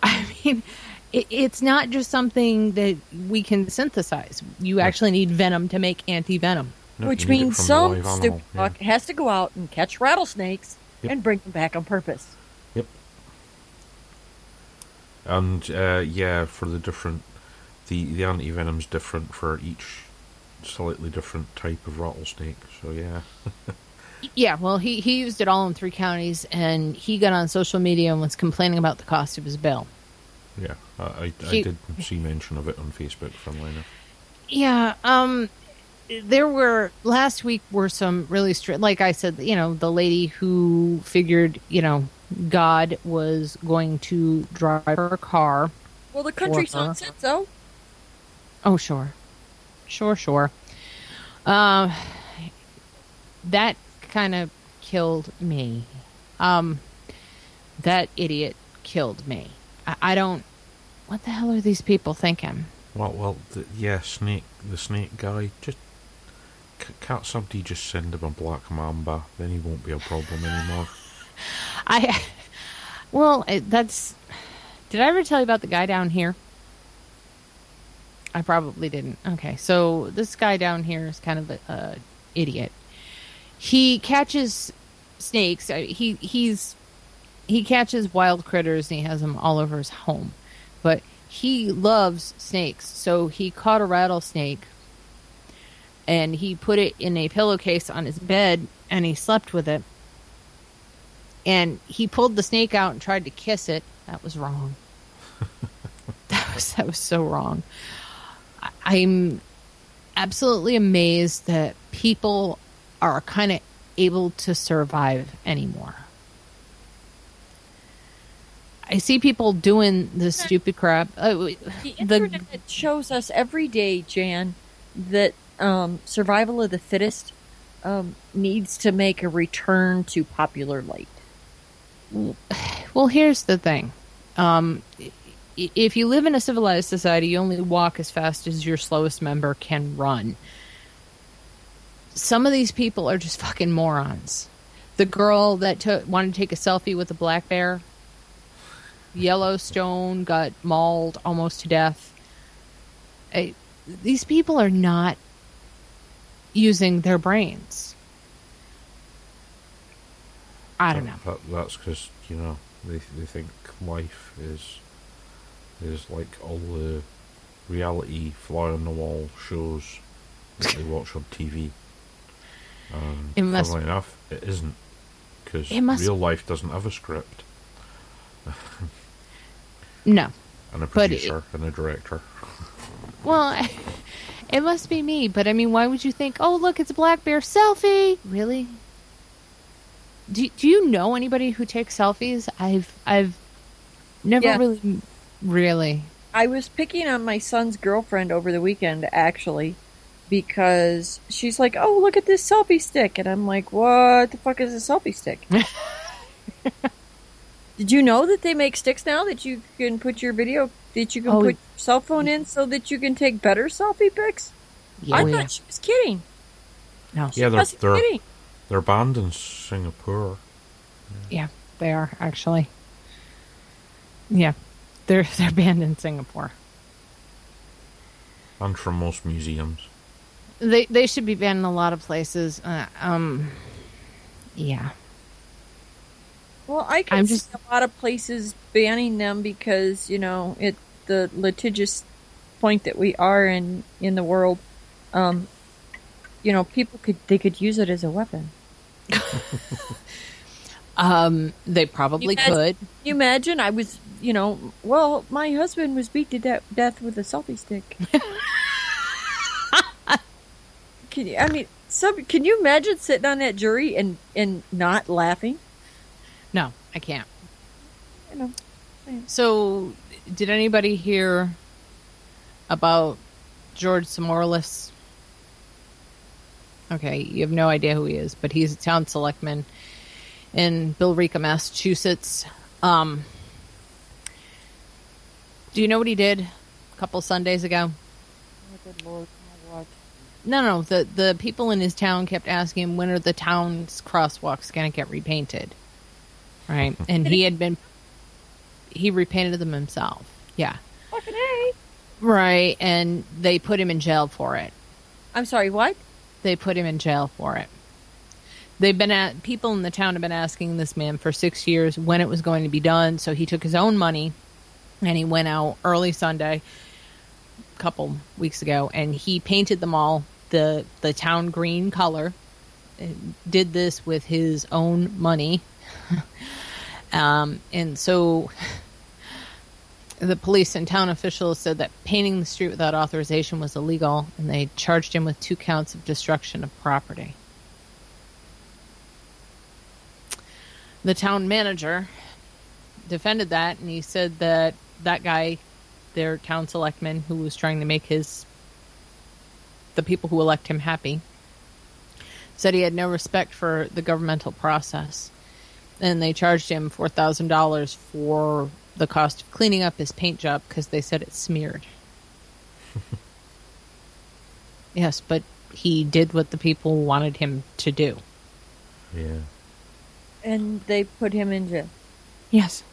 I mean, it, it's not just something that we can synthesize. You actually need venom to make anti venom. No, Which you need it means some live animal, stupid yeah. fuck has to go out and catch rattlesnakes Yep. and bring them back on purpose. Yep. And uh, yeah, for the different, the the anti venom's different for each slightly different type of rattlesnake. So yeah, Yeah, well, he, he used it all in three counties, and he got on social media and was complaining about the cost of his bill. yeah, I I, I did see mention of it on Facebook. from Lena. Yeah, um, there were last week were some really strict. Like I said, you know, the lady who figured, you know, God was going to drive her car. Well, the country Or song said so. Oh, sure, sure, sure. Um, that kind of killed me. Um, that idiot killed me. I, I don't. What the hell are these people thinking? Well, well, the, yeah, snake, the snake guy. Just c- can't somebody just send him a black mamba? Then he won't be a problem anymore. I, well, that's. Did I ever tell you about the guy down here? I probably didn't. Okay, so this guy down here is kind of a, a idiot. He catches snakes. He he's he catches wild critters and he has them all over his home, but he loves snakes. So he caught a rattlesnake and he put it in a pillowcase on his bed and he slept with it and he pulled the snake out and tried to kiss it. That was wrong. that was that was so wrong. I, I'm absolutely amazed that people are kind of able to survive anymore. I see people doing this stupid crap. Uh, The the internet shows us every day, Jan, that um, survival of the fittest um, needs to make a return to popular light. Well, here's the thing. Um, if you live in a civilized society, you only walk as fast as your slowest member can run. Some of these people are just fucking morons. The girl that wanted to take a selfie with a black bear, Yellowstone, got mauled almost to death. I, these people are not using their brains. I don't know. That, that's because you know they they think life is is like all the reality fly on the wall shows that they watch on TV. Um, It must- funnily enough, it isn't because real life doesn't have a script No. and a But it- producer and a director. Well, it must be me, but I mean, why would you think, oh, look, it's a black bear selfie? Really? Do, do you know anybody who takes selfies? I've I've never Yeah. really, really. I was picking on my son's girlfriend over the weekend, actually, because she's like, "Oh, look at this selfie stick," and I'm like, "What the fuck is a selfie stick?" Did you know that they make sticks now that you can put your video, that you can Oh. put your cell phone in, so that you can take better selfie pics? Yeah, I oh, thought yeah. she was kidding. no, Yeah, they're they're kidding. they're banned in Singapore. yeah, they are actually. Yeah, they're they're banned in Singapore. and from most museums. They they should be banned in a lot of places. Uh, um, yeah. Well, I can I'm see just- a lot of places banning them because you know it the litigious point that we are in in the world. Um, you know, people could they could use it as a weapon. Um, they probably You guys- could. Can you imagine? I was, you know, well, my husband was beat to de- death with a selfie stick. can you? I mean, some, can you imagine sitting on that jury and and not laughing? No, I can't. You know, So, did anybody hear about George Simolaris? Okay, you have no idea who he is, but he's a town selectman in Billerica, Massachusetts. Um, do you know what he did a couple Sundays ago? Oh, good lord. Oh, what? No, no, the the people in his town kept asking him when are the town's crosswalks going to get repainted, right? And he had been he repainted them himself. Yeah, Fucking A. right. And they put him in jail for it. I'm sorry, what? They put him in jail for it. They've been at people in the town have been asking this man for six years when it was going to be done. So he took his own money and he went out early Sunday, a couple weeks ago, and he painted them all the the town green color. Did this with his own money, um, and so the police and town officials said that painting the street without authorization was illegal, and they charged him with two counts of destruction of property. The town manager defended that, and he said that that guy, their town selectman, who was trying to make his the people who elect him happy, said he had no respect for the governmental process, and they charged him four thousand dollars for the cost of cleaning up his paint job because they said it smeared. yes, but he did what the people wanted him to do. Yeah. And they put him in jail. Yes.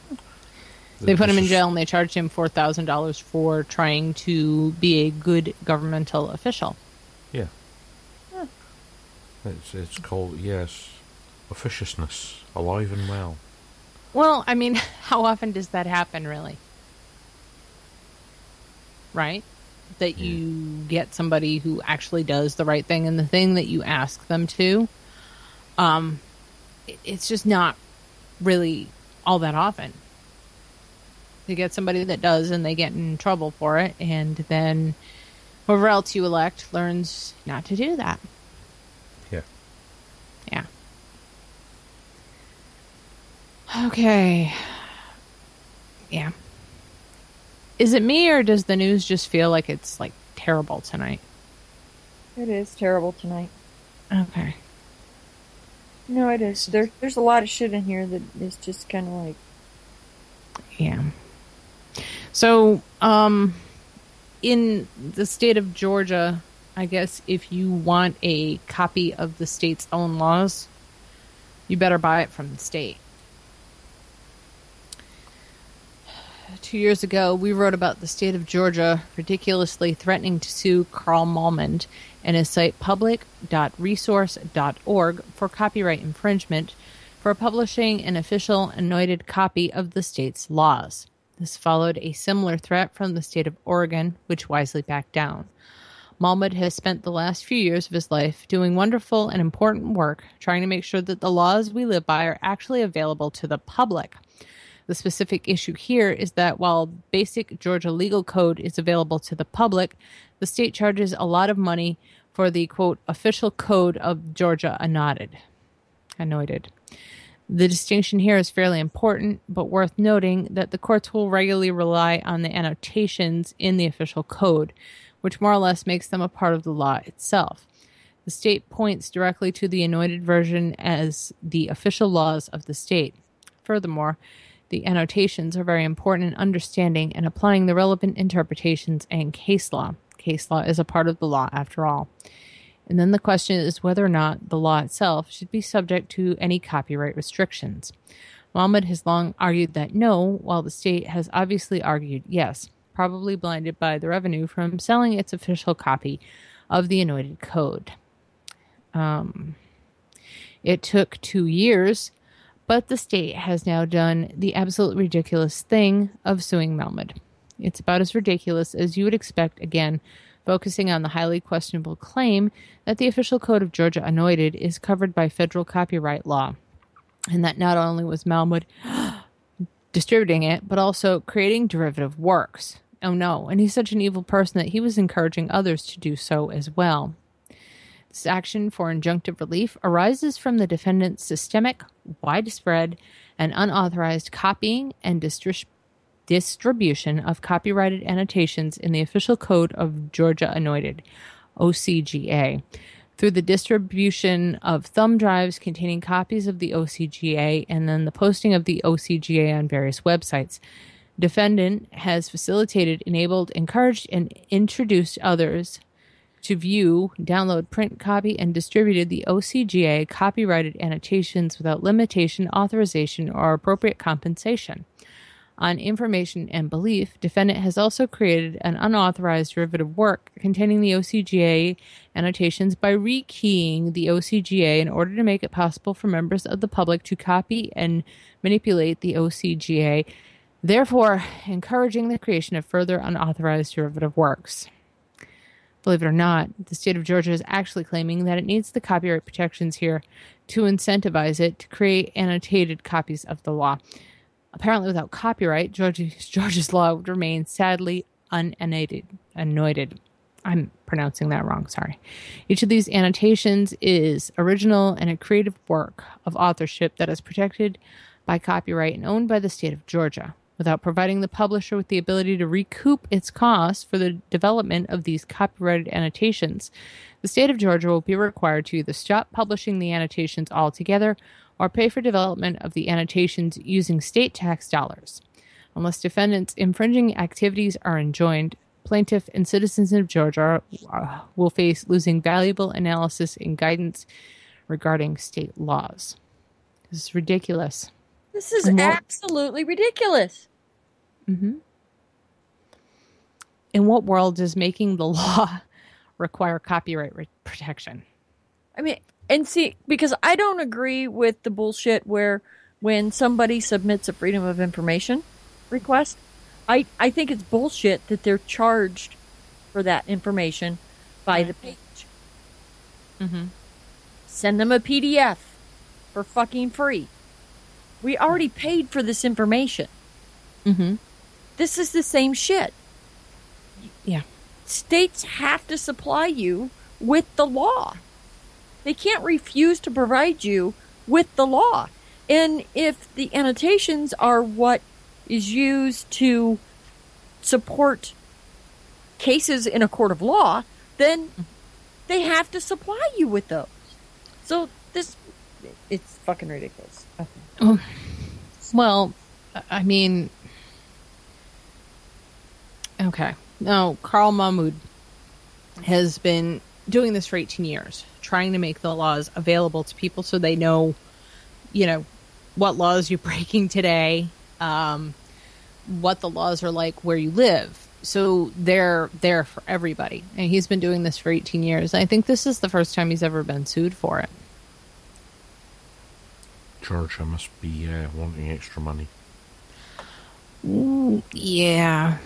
They put him in jail and they charged him four thousand dollars for trying to be a good governmental official. It's it's called yes, officiousness, alive and well. Well, I mean, how often does that happen, really? Right? That Yeah. you get somebody who actually does the right thing and the thing that you ask them to. Um, it- it's just not really all that often. You get somebody that does, and they get in trouble for it, and then whoever else you elect learns not to do that. Yeah. Okay. Yeah. Is it me or does the news just feel like it's like terrible tonight? It is terrible tonight. Okay. No, it is. There, there's a lot of shit in here that is just kind of like, Yeah. So, um, in the state of Georgia, I guess if you want a copy of the state's own laws, you better buy it from the state. Two years ago, we wrote about the state of Georgia ridiculously threatening to sue Carl Malamud and his site public.resource.org for copyright infringement for publishing an official anointed copy of the state's laws. This followed a similar threat from the state of Oregon, which wisely backed down. Malamud has spent the last few years of his life doing wonderful and important work trying to make sure that the laws we live by are actually available to the public. The specific issue here is that while basic Georgia legal code is available to the public, the state charges a lot of money for the quote official code of Georgia anointed. Anointed. The distinction here is fairly important, but worth noting that the courts will regularly rely on the annotations in the official code, which more or less makes them a part of the law itself. The state points directly to the anointed version as the official laws of the state. Furthermore, the annotations are very important in understanding and applying the relevant interpretations and case law. Case law is a part of the law, after all. And then the question is whether or not the law itself should be subject to any copyright restrictions. Mohammed has long argued that no, while the state has obviously argued yes, probably blinded by the revenue from selling its official copy of the anointed code. Um, it took two years, but the state has now done the absolute ridiculous thing of suing Malamud. It's about as ridiculous as you would expect, again, focusing on the highly questionable claim that the official code of Georgia Anointed is covered by federal copyright law, and that not only was Malamud distributing it, but also creating derivative works. Oh no, and he's such an evil person that he was encouraging others to do so as well. This action for injunctive relief arises from the defendant's systemic, widespread, and unauthorized copying and distri- distribution of copyrighted annotations in the official code of Georgia Anointed, OCGA, through the distribution of thumb drives containing copies of the OCGA and then the posting of the OCGA on various websites. Defendant has facilitated, enabled, encouraged, and introduced others to view, download, print, copy, and distributed the OCGA copyrighted annotations without limitation, authorization, or appropriate compensation. On information and belief, defendant has also created an unauthorized derivative work containing the OCGA annotations by rekeying the OCGA in order to make it possible for members of the public to copy and manipulate the OCGA, therefore encouraging the creation of further unauthorized derivative works. Believe it or not, the state of Georgia is actually claiming that it needs the copyright protections here to incentivize it to create annotated copies of the law. Apparently, without copyright, Georgia's, Georgia's law would remain sadly unannotated. Annotated. I'm pronouncing that wrong, sorry. Each of these annotations is original and a creative work of authorship that is protected by copyright and owned by the state of Georgia without providing the publisher with the ability to recoup its costs for the development of these copyrighted annotations. The state of Georgia will be required to either stop publishing the annotations altogether or pay for development of the annotations using state tax dollars. Unless defendants' infringing activities are enjoined, plaintiff and citizens of Georgia uh, will face losing valuable analysis and guidance regarding state laws. This is ridiculous. This is what- absolutely ridiculous. Hmm. In what world does making the law require copyright re- protection? I mean, and see, because I don't agree with the bullshit where when somebody submits a freedom of information request, I, I think it's bullshit that they're charged for that information by the page. Mm-hmm. Send them a PDF for fucking free. We already paid for this information. Mm-hmm. This is the same shit. Yeah. States have to supply you with the law. They can't refuse to provide you with the law. And if the annotations are what is used to support cases in a court of law, then they have to supply you with those. So this, it's fucking ridiculous. Well, I mean, okay. Now, Carl Mahmoud has been doing this for 18 years, trying to make the laws available to people so they know, you know, what laws you're breaking today, um, what the laws are like where you live. So they're there for everybody. And he's been doing this for 18 years. I think this is the first time he's ever been sued for it. Georgia must be uh, wanting extra money. Yeah.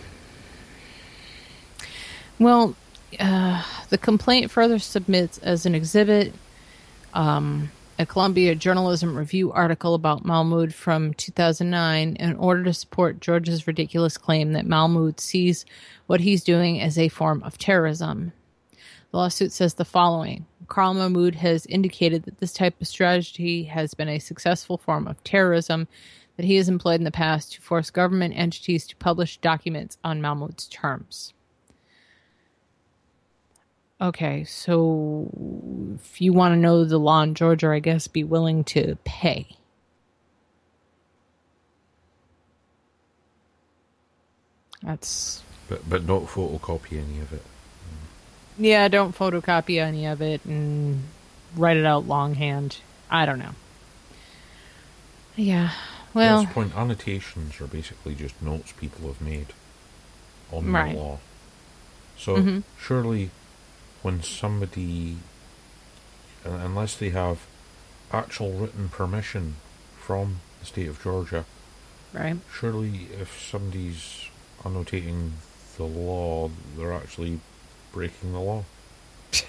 Well, uh, the complaint further submits as an exhibit um, a Columbia Journalism Review article about Mahmoud from 2009 in order to support George's ridiculous claim that Mahmoud sees what he's doing as a form of terrorism. The lawsuit says the following Carl Mahmoud has indicated that this type of strategy has been a successful form of terrorism that he has employed in the past to force government entities to publish documents on Mahmoud's terms. Okay, so if you want to know the law in Georgia, I guess be willing to pay. That's But but not photocopy any of it. yeah. Don't photocopy any of it and write it out longhand. I don't know. Yeah. Well, That's the point. Annotations are basically just notes people have made on Right. the law. So Mhm. surely, when somebody, unless they have actual written permission from the state of Georgia, right. surely if somebody's annotating the law, they're actually breaking the law.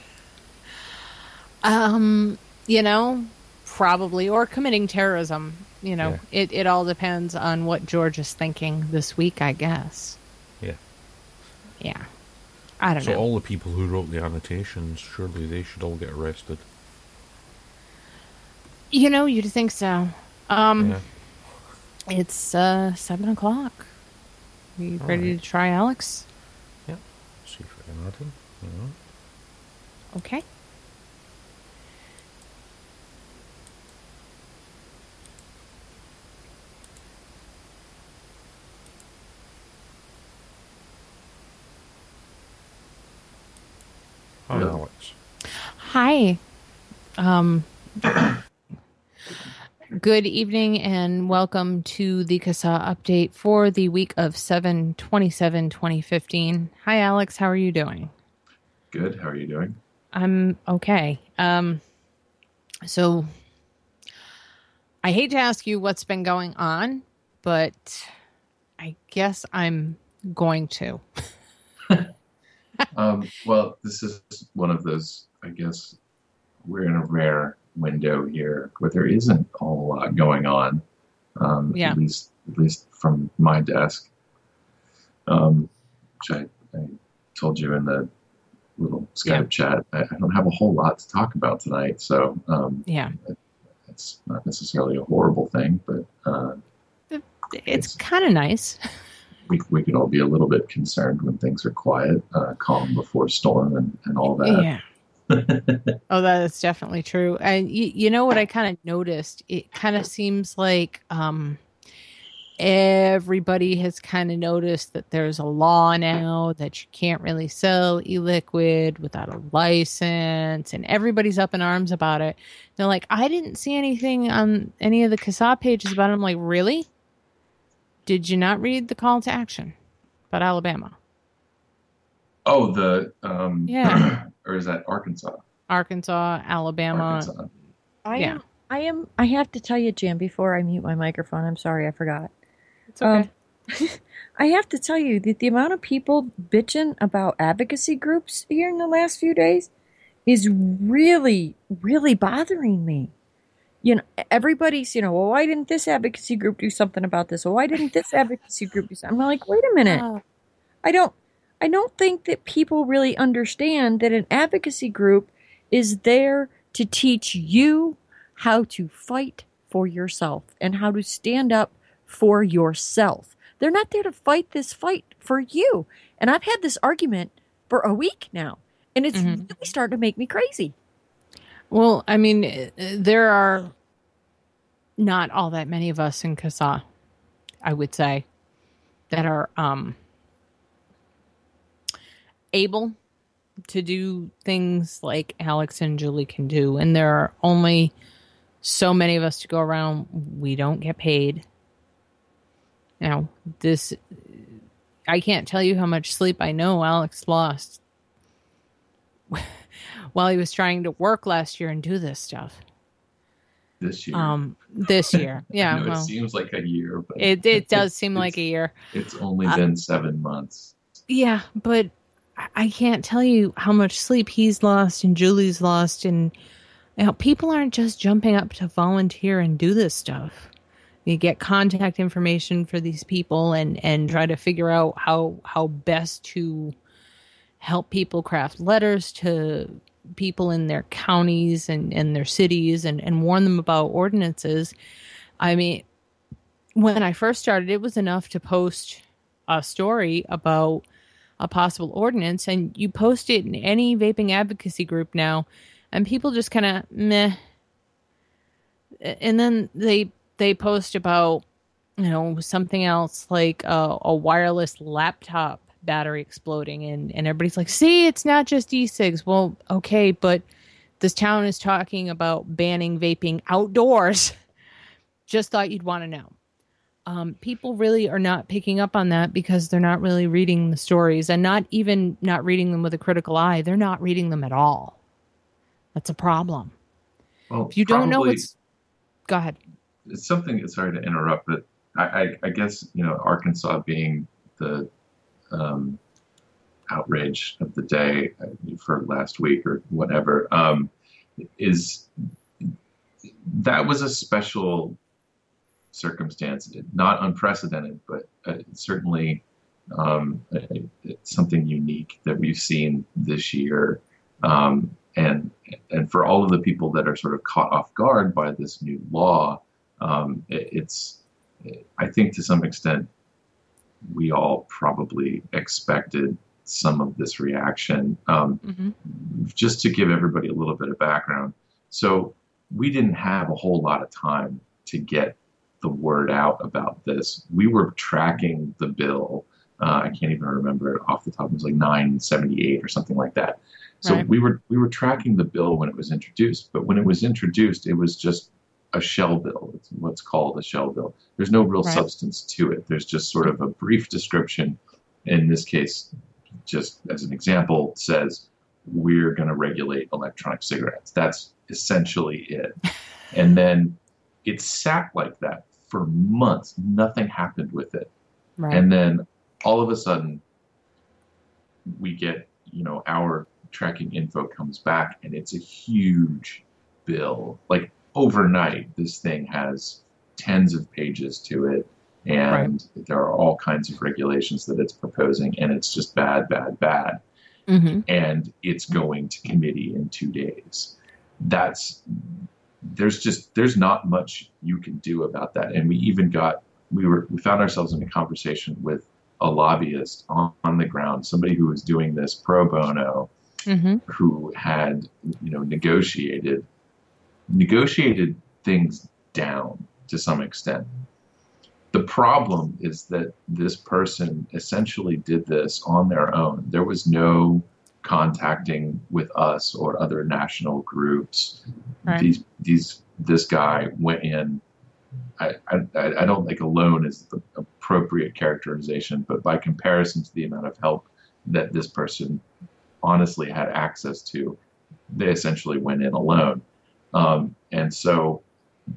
Um, you know, probably or committing terrorism. You know, Yeah. it it all depends on what George is thinking this week, I guess. Yeah. Yeah. I don't So know. all the people who wrote the annotations, surely they should all get arrested. you know, you'd think so. Um, yeah. it's uh seven o'clock. Are you All ready right. to try Alex? Yeah. See if I can add him. Okay. Hi, Yeah. Alex. Hi. Um, good evening and welcome to the CASAA update for the week of 7 27 2015. Hi, Alex. How are you doing? Good. How are you doing? I'm okay. Um, so I hate to ask you what's been going on, but I guess I'm going to. Um, well, this is one of those. I guess we're in a rare window here where there isn't a whole lot going on. Um, Yeah. At least, at least from my desk. Um, which I, I told you in the little Skype Yeah. chat. I, I don't have a whole lot to talk about tonight, so um, Yeah. it's not necessarily a horrible thing, but uh, It's kind of nice. we, we could all be a little bit concerned when things are quiet, uh, calm before storm, and, and all that. Yeah. oh, that is definitely true. And you, you know what I kind of noticed? It kind of seems like um, everybody has kind of noticed that there's a law now that you can't really sell e-liquid without a license, and everybody's up in arms about it. They're like, I didn't see anything on any of the CASAA pages about it. I'm like, really? Did you not read the call to action about Alabama? Oh, the um, Yeah. or is that Arkansas? Arkansas, Alabama. Arkansas. I Yeah. am. I am. I have to tell you, Jim. Before I mute my microphone, I'm sorry, I forgot. It's okay. Um, I have to tell you that the amount of people bitching about advocacy groups here in the last few days is really, really bothering me. You know, everybody's, you know, well, why didn't this advocacy group do something about this? Well, why didn't this advocacy group do something? I'm like, wait a minute. Oh. I don't I don't think that people really understand that an advocacy group is there to teach you how to fight for yourself and how to stand up for yourself. They're not there to fight this fight for you. And I've had this argument for a week now, and it's Mhm. really starting to make me crazy. Well, I mean, uh, there are not all that many of us in CASAA, I would say, that are um, able to do things like Alex and Julie can do. And there are only so many of us to go around. We don't get paid. Now, this, I can't tell you how much sleep I know Alex lost while he was trying to work last year and do this stuff. This year. Um, this year, yeah. know it seems like a year, but it it does seem like a year. It's only Uh, been seven months. Yeah, but I- can't tell you how much sleep he's lost and Julie's lost, and you know, people aren't just jumping up to volunteer and do this stuff. You get contact information for these people and and try to figure out how how best to help people craft letters to people in their counties and, and their cities and, and warn them about ordinances. I mean, when I first started, it was enough to post a story about a possible ordinance, and you post it in any vaping advocacy group now, and people just kind of meh. And then they they post about you know something else like a, a wireless laptop battery exploding, and and everybody's like, "See, it's not just e-cigs." Well, okay, but this town is talking about banning vaping outdoors. Just thought you'd want to know um, people really are not picking up on that because they're not really reading the stories and not even not reading them with a critical eye. They're not reading them at all. That's a problem. Well, If you don't know what's, go ahead. it's something. Sorry to interrupt, but I, I, I guess you know Arkansas being the um, outrage of the day uh, for last week or whatever um, is that was a special circumstance, not unprecedented, but uh, certainly um, uh, something unique that we've seen this year. Um, and and for all of the people that are sort of caught off guard by this new law, um, it, it's I think to some extent we all probably expected some of this reaction. Um, hmm just to give everybody a little bit of background. So we didn't have a whole lot of time to get the word out about this. We were tracking the bill. Uh, I can't even remember it off the top. It was like 978 or something like that. So Right. we were we were tracking the bill when it was introduced, but when it was introduced, it was just a shell bill. It's what's called a shell bill. There's no real Right. substance to it. There's just sort of a brief description. In this case, just as an example, says we're going to regulate electronic cigarettes. That's essentially it. and then it sat like that for months. Nothing happened with it. Right. And then all of a sudden, we get, you know, our tracking info comes back and it's a huge bill. Like overnight, this thing has tens of pages to it. And there are all kinds of regulations that it's proposing, and it's just bad, bad, bad. hmm And it's going to committee in two days. That's there's just there's not much you can do about that. And we even got we were we found ourselves in a conversation with a lobbyist on, on the ground, somebody who was doing this pro bono, hmm who had you know negotiated negotiated things down to some extent. The problem is that this person essentially did this on their own. There was no contacting with us or other national groups. Right. These these this guy went in. I, I, I don't think alone is the appropriate characterization, but by comparison to the amount of help that this person honestly had access to, they essentially went in alone. Um, and so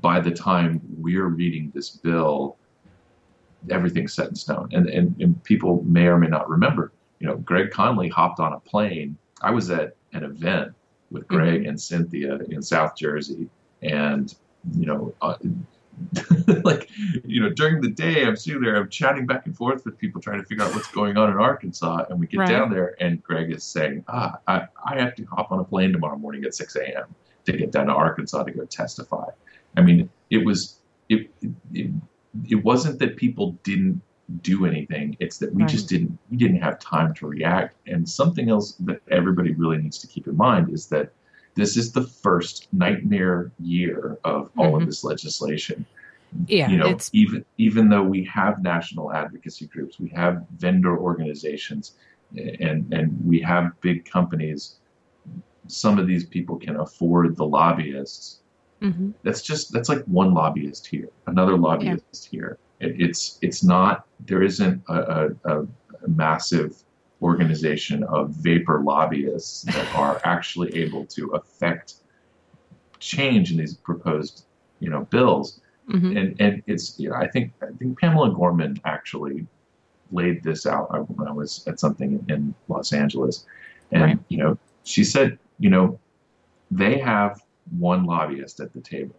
by the time we're reading this bill, everything's set in stone. And, and, and people may or may not remember, you know, Greg Conley hopped on a plane. I was at an event with Greg and Cynthia in South Jersey. And, you know, uh, like, you know, during the day, I'm sitting there, I'm chatting back and forth with people trying to figure out what's going on in Arkansas. And we get Right. down there, and Greg is saying, ah, I, I have to hop on a plane tomorrow morning at 6 a.m. to get down to Arkansas to go testify. I mean, it was, it, it, it wasn't that people didn't do anything. It's that we Right. just didn't, we didn't have time to react. And something else that everybody really needs to keep in mind is that this is the first nightmare year of all Mhm. of this legislation Yeah. you know, it's even even though we have national advocacy groups, we have vendor organizations, and and we have big companies. Some of these people can afford the lobbyists. mhm. That's just that's like one lobbyist here, another lobbyist here. It, it's it's not there isn't a, a, a, massive organization of vapor lobbyists that are actually able to affect change in these proposed you know bills Mhm. and and it's you know, I think I think Pamela Gorman actually laid this out uh, when I was at something in, Los Angeles, and Right. you know she said you know they have one lobbyist at the table,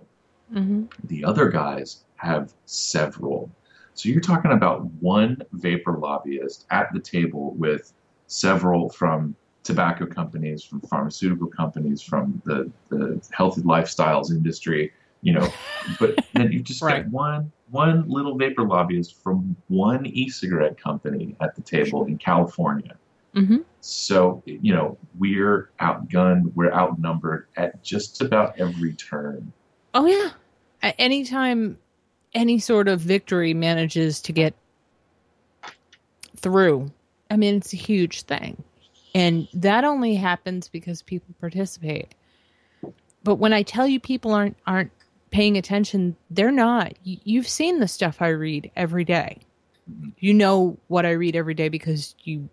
Mhm. the other guys have several. So you're talking about one vapor lobbyist at the table with several from tobacco companies, from pharmaceutical companies, from the, the healthy lifestyles industry, you know, but then you just Right. get one one little vapor lobbyist from one e-cigarette company at the table in California. Mhm. So, you know, we're outgunned, we're outnumbered at just about every turn. Oh yeah. A- Anytime any sort of victory manages to get through, I mean it's a huge thing. And that only happens because people participate. But when I tell you people aren't aren't paying attention, they're not. You've seen the stuff I read every day. You know what I read every day because you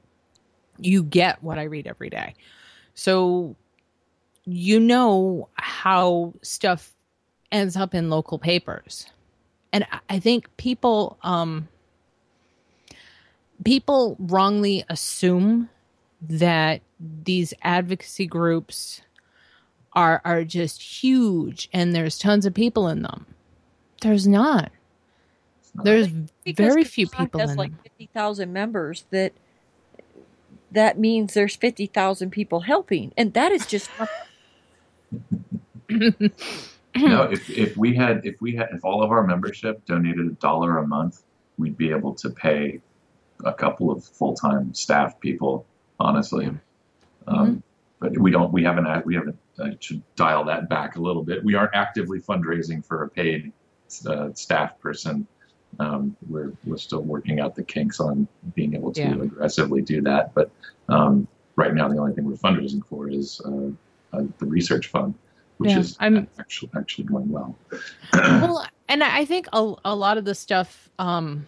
you get what I read every day. So you know how stuff ends up in local papers. And I- think people um people wrongly assume that these advocacy groups are are just huge and there's tons of people in them. There's not. There's Because very few people has in like them. fifty thousand members. That that means there's fifty thousand people helping, and that is just no, if, if we had if we had if all of our membership donated a dollar a month, we'd be able to pay a couple of full time staff people. Honestly, um, but we don't. We haven't. We haven't. I should dial that back a little bit. We aren't actively fundraising for a paid uh, staff person. Um, we're we're still working out the kinks on being able to Yeah. aggressively do that. But um, right now the only thing we're fundraising for is uh, uh, the research fund, which Yeah, is I'm- actually actually going well. well, and I think a, a lot of the stuff, um,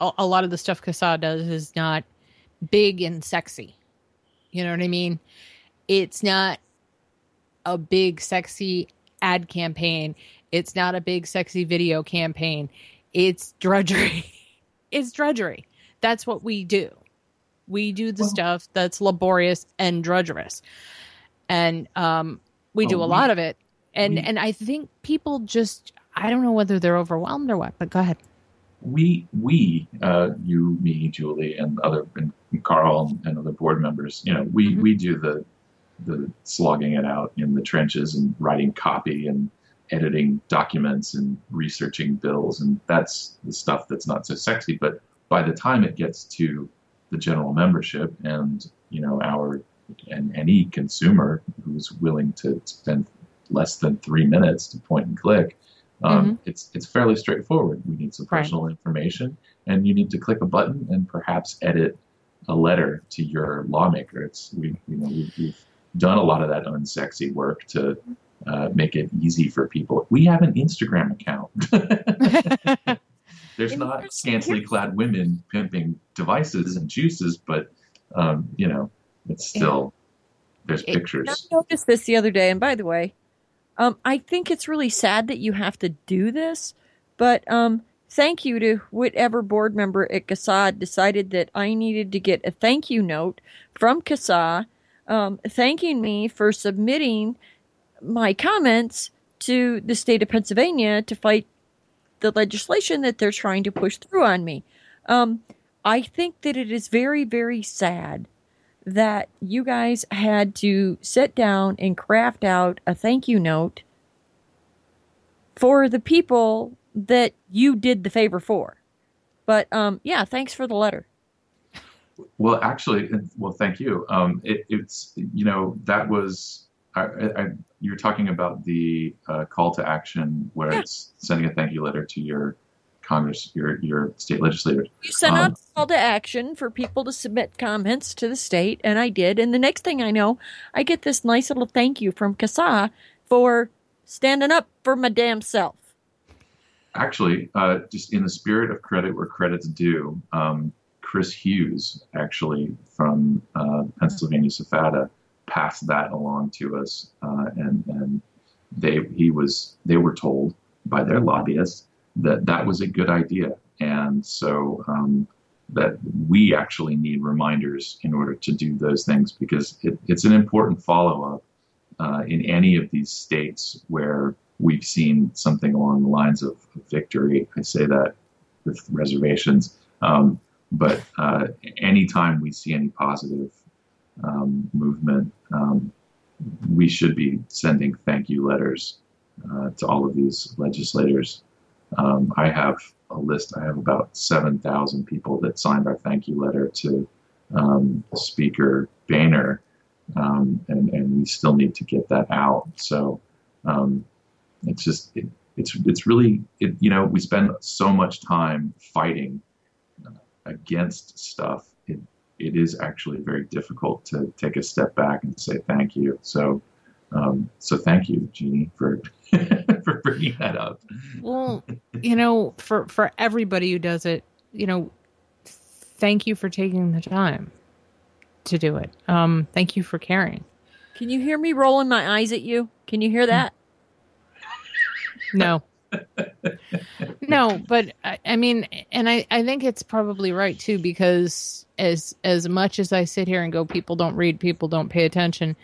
a, a lot of the stuff CASAA does is not big and sexy. You know what I mean? It's not a big sexy ad campaign. It's not a big sexy video campaign. It's drudgery. it's drudgery. That's what we do. We do the Well- stuff that's laborious and drudgerous. And um, we do a we- lot of it. And we- and I think people just I don't know whether they're overwhelmed or what, but go ahead. we we uh, you me Julie and other and Carl and, other board members you know we Mhm. we do the the slogging it out in the trenches and writing copy and editing documents and researching bills and that's the stuff that's not so sexy but by the time it gets to the general membership and you know our and any consumer who's willing to spend less than three minutes to point and click um, it's it's fairly straightforward. We need some Right. personal information, and you need to click a button and perhaps edit a letter to your lawmaker. It's we you know we've, we've done a lot of that unsexy work to uh, make it easy for people. We have an Instagram account. There's not scantily clad women pimping devices and juices, but um, you know it's still there's It- pictures. I noticed this the other day, and by the way, um, I think it's really sad that you have to do this, but um, thank you to whatever board member at CASAA decided that I needed to get a thank you note from CASAA um, thanking me for submitting my comments to the state of Pennsylvania to fight the legislation that they're trying to push through on me. Um, I think that it is very, very sad that you guys had to sit down and craft out a thank you note for the people that you did the favor for. But um, yeah, thanks for the letter. Well, actually, well, thank you. Um, it, it's you know that was I, I, I- you're talking about the uh, call to action where Yeah. it's sending a thank you letter to your Congress, your your state legislators. You sent Um, out a call to action for people to submit comments to the state, and I did. And the next thing I know, I get this nice little thank you from CASAA for standing up for my damn self. Actually, uh, just in the spirit of credit where credit's due, um, Chris Hughes, actually from uh, Pennsylvania SFATA, passed that along to us, uh, and and they he was they were told by their lobbyists that that was a good idea, and so um, that we actually need reminders in order to do those things because it, it's an important follow up uh, in any of these states where we've seen something along the lines of victory. I say that with reservations. Um, but uh, anytime we see any positive um, movement, um, we should be sending thank you letters uh, to all of these legislators. Um, I have a list, I have about 7,000 people that signed our thank you letter to um, Speaker Boehner, um, and, and we still need to get that out. So um, it's just, it, it's, it's really, it, you know, we spend so much time fighting uh, against stuff. It, it is actually very difficult to take a step back and say thank you. So, um, so thank you, Jeannie, for for bringing that up. Well, you know, for for everybody who does it, you know, thank you for taking the time to do it. Um, thank you for caring. Can you hear me rolling my eyes at you? Can you hear that? No. no, but I, I mean, and I, I think it's probably right too, because as as much as I sit here and go, people don't read, people don't pay attention.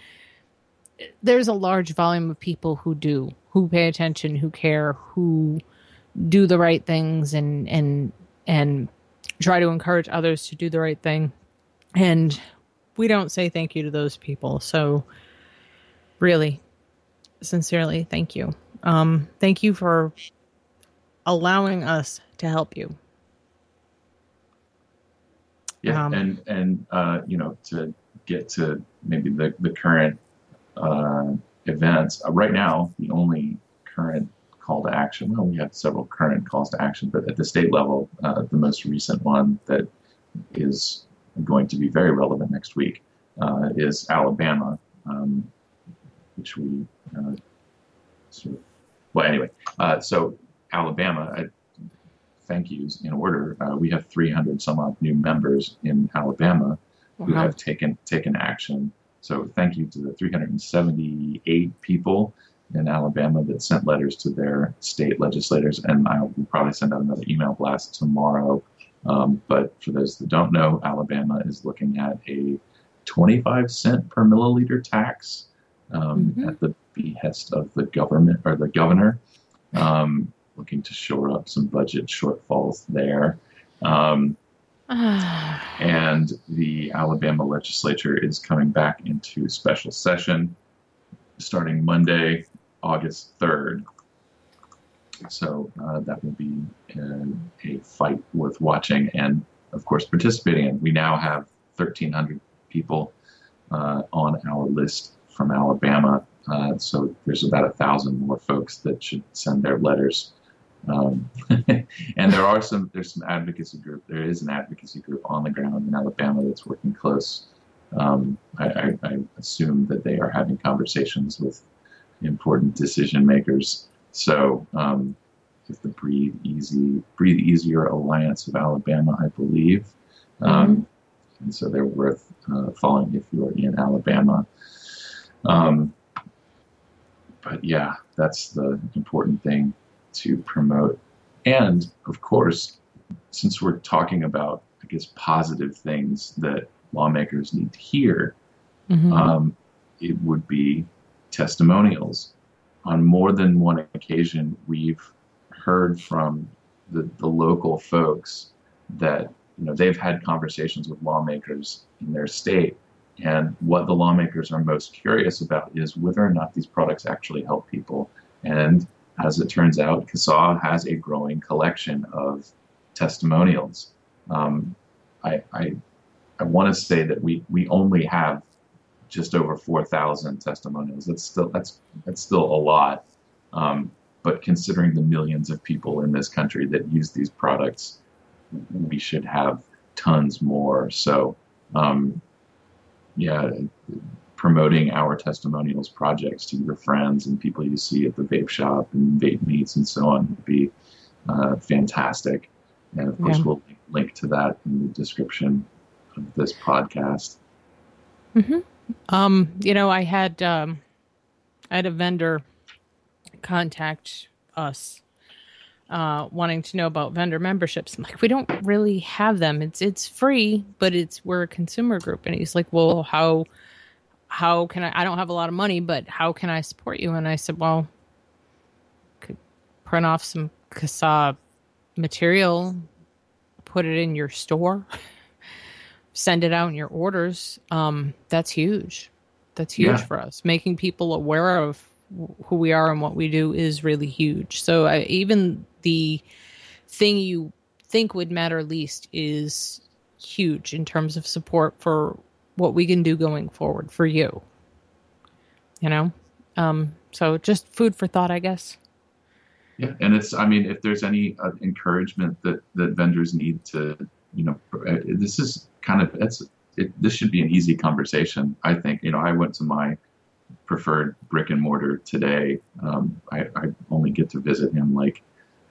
There's a large volume of people who do, who pay attention, who care, who do the right things, and and and try to encourage others to do the right thing. And we don't say thank you to those people. So, really, sincerely, thank you. Um, thank you for allowing us to help you. Yeah, Um, and and uh, you know to get to maybe the the current uh, events uh, right now, the only current call to action. Well, we have several current calls to action, but at the state level, uh, the most recent one that is going to be very relevant next week uh, is Alabama, um, which we uh, sort of, well, anyway, uh, so Alabama, I, thank yous in order. Uh, we have 300 some odd new members in Alabama who have taken taken action. So thank you to the 378 people in Alabama that sent letters to their state legislators, and I will probably send out another email blast tomorrow. Um, but for those that don't know, Alabama is looking at a 25 cent per milliliter tax um, Mhm. at the behest of the government or the governor, um, looking to shore up some budget shortfalls there. And the Alabama legislature is coming back into special session starting Monday, August 3rd. So uh, that will be uh, a fight worth watching and, of course, participating in. We now have 1,300 people uh, on our list from Alabama. Uh, so there's about a thousand more folks that should send their letters. Um, and there are some there's some advocacy group. There is an advocacy group on the ground in Alabama that's working close. Um, I, I, I assume that they are having conversations with important decision makers. So um, if the Breathe Easy Breathe Easier Alliance of Alabama, I believe, um, and so they're worth uh, following if you're in Alabama. Um, but yeah, that's the important thing to promote. And of course, since we're talking about, I guess, positive things that lawmakers need to hear, Mhm. um, it would be testimonials. On more than one occasion, we've heard from the, the local folks that you know they've had conversations with lawmakers in their state, and what the lawmakers are most curious about is whether or not these products actually help people. And as it turns out, CASAA has a growing collection of testimonials. Um, I, I I want to say that we we only have just over four thousand testimonials. That's still that's that's still a lot. Um, but considering the millions of people in this country that use these products, we should have tons more. So, um, yeah, promoting our testimonials projects to your friends and people you see at the vape shop and vape meets and so on would be uh, fantastic. And of course, Yeah. we'll link to that in the description of this podcast. Um, you know, I had um, I had a vendor contact us, uh, wanting to know about vendor memberships. I'm like, we don't really have them. It's it's free, but it's we're a consumer group. And he's like, well, how how can I? I don't have a lot of money, but how can I support you? And I said, well, could print off some CASAA material, put it in your store send it out in your orders um that's huge that's huge Yeah. for us making people aware of who we are and what we do is really huge so I, even the thing you think would matter least is huge in terms of support for what we can do going forward for you you know um so just food for thought i guess Yeah, and it's I mean, if there's any uh, encouragement that that vendors need to, you know, uh, this is kind of it's it, this should be an easy conversation. I think you know I went to my preferred brick and mortar today. Um, I, I only get to visit him like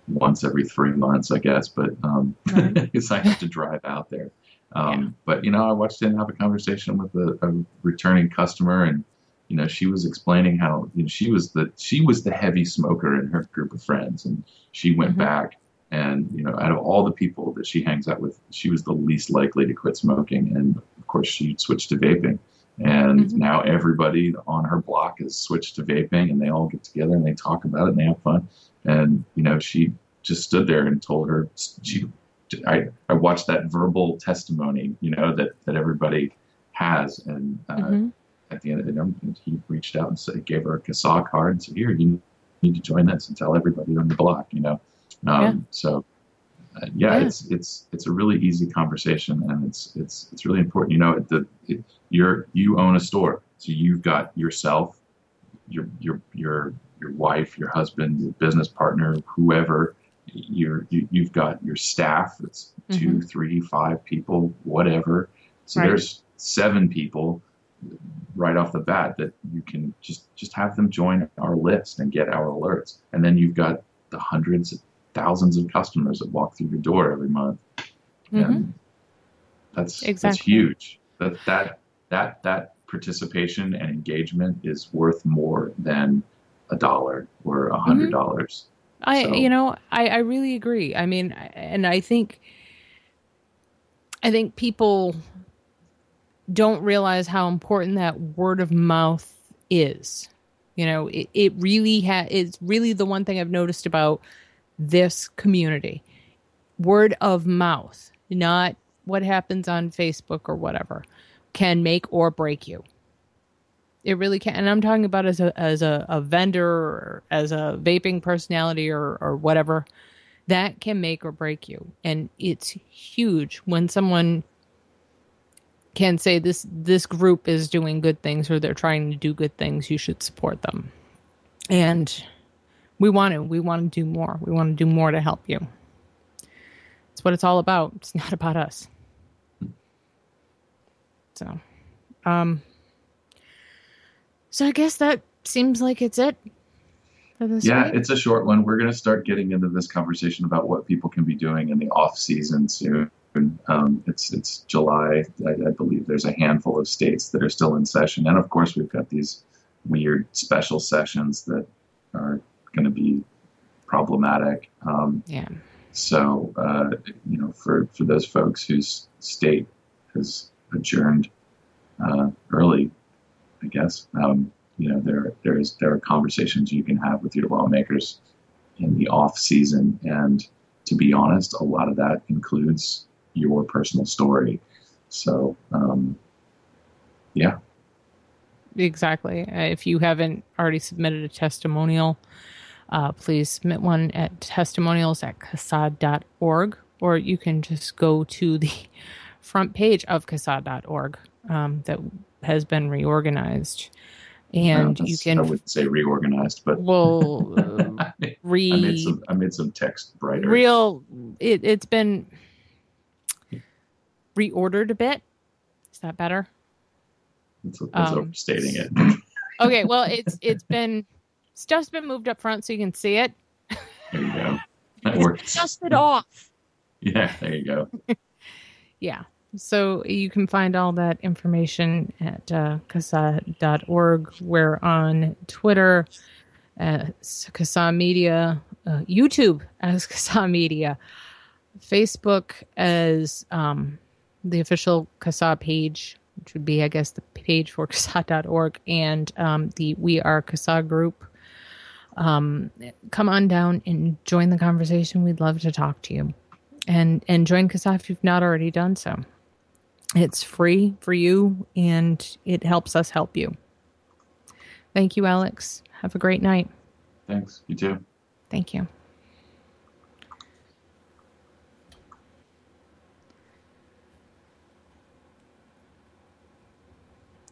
once every three months, I guess, but um, Right. I have to drive out there. Um, But you know, I watched him have a conversation with a, a returning customer, and you know, she was explaining how you know, she was the she was the heavy smoker in her group of friends, and she went Mhm. back, and you know, out of all the people that she hangs out with, she was the least likely to quit smoking, and of course, she switched to vaping. And Mhm. now everybody on her block has switched to vaping, and they all get together and they talk about it and they have fun. And you know, she just stood there and told her she. I, I watched that verbal testimony, you know, that, that everybody has, and uh, Mhm. at the end of the night, he reached out and said, gave her a CASAA card and said, "Here, you need to join this and tell everybody on the block." You know, um, Yeah. so uh, yeah, Yeah. it's it's it's a really easy conversation, and it's it's it's really important. You know, the it, you're you own a store, so you've got yourself, your your your your wife, your husband, your business partner, whoever. You're, you, you've got your staff. It's two, mm-hmm. three, five people, whatever. So Right. there's seven people right off the bat that you can just just have them join our list and get our alerts, and then you've got the hundreds, thousands of customers that walk through your door every month, mm-hmm. and that's that's huge. That that that that participation and engagement is worth more than a dollar or a hundred mm-hmm. dollars. I, So- you know, I, I really agree. I mean, and I think, I think people don't realize how important that word of mouth is. You know, it, it really ha- it's really the one thing I've noticed about this community. Word of mouth, not what happens on Facebook or whatever, can make or break you. It really can, and I'm talking about as a as a, a vendor or as a vaping personality or or whatever. That can make or break you, and it's huge when someone can say this this group is doing good things or they're trying to do good things. You should support them, and we want to we want to do more. We want to do more to help you. It's what it's all about. It's not about us. So, um, so I guess that seems like it's it for this Yeah, week. it's a short one. We're going to start getting into this conversation about what people can be doing in the off season soon. Um, it's it's July, I, I believe. There's a handful of states that are still in session, and of course, we've got these weird special sessions that are going to be problematic. Um, yeah. so, uh, you know, for for those folks whose state has adjourned uh, early, I guess. Um, you know, there there's there are conversations you can have with your lawmakers in the off season, and to be honest, a lot of that includes your personal story. So, um, yeah, Exactly. Uh, if you haven't already submitted a testimonial, uh, please submit one at testimonials at casaa.org, or you can just go to the front page of casaa.org um, that has been reorganized. And you can. I wouldn't say reorganized, but well, uh, I made re some I made some text brighter. real it, it's been reordered a bit is that better That's, that's um, overstating it. okay well it's it's been stuff's been moved up front so you can see it There you go. That works. Dusted off. Yeah, there you go. yeah so you can find all that information at uh, casaa.org we're on twitter as CASAA media uh, youtube as CASAA media facebook as um, the official CASAA page which would be i guess the page for casaa.org and um, the we are CASAA group. Um, come on down and join the conversation. We'd love to talk to you. And and join CASAA if you've not already done so it's free for you and it helps us help you thank you alex have a great night Thanks. You too. Thank you.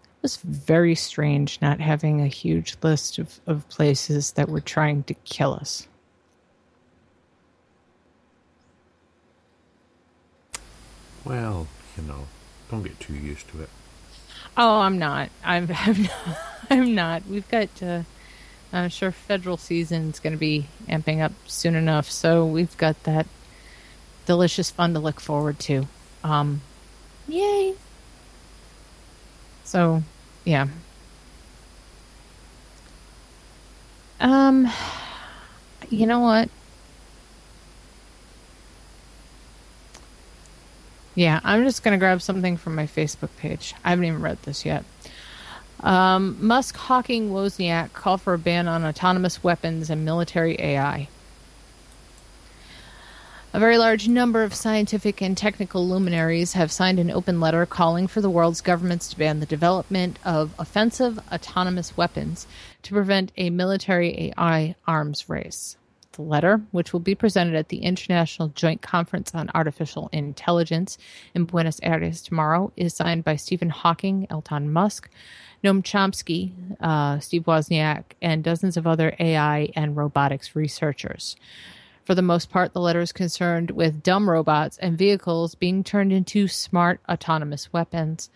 It was very strange not having a huge list of, of places that were trying to kill us. Well, you know, don't get too used to it. Oh, I'm not. I'm, I'm not. I'm not. We've got. Uh, I'm sure federal season's going to be amping up soon enough, so we've got that delicious fun to look forward to. Um, yay! So, yeah. Um, you know what? Yeah, I'm just going to grab something from my Facebook page. I haven't even read this yet. Um, Musk, Hawking, Wozniak call for a ban on autonomous weapons and military AI. A very large number of scientific and technical luminaries have signed an open letter calling for the world's governments to ban the development of offensive autonomous weapons to prevent a military AI arms race. Letter, which will be presented at the International Joint Conference on Artificial Intelligence in Buenos Aires tomorrow, is signed by Stephen Hawking, Elon Musk, Noam Chomsky, uh, Steve Wozniak, and dozens of other AI and robotics researchers. For the most part, the letter is concerned with dumb robots and vehicles being turned into smart autonomous weapons.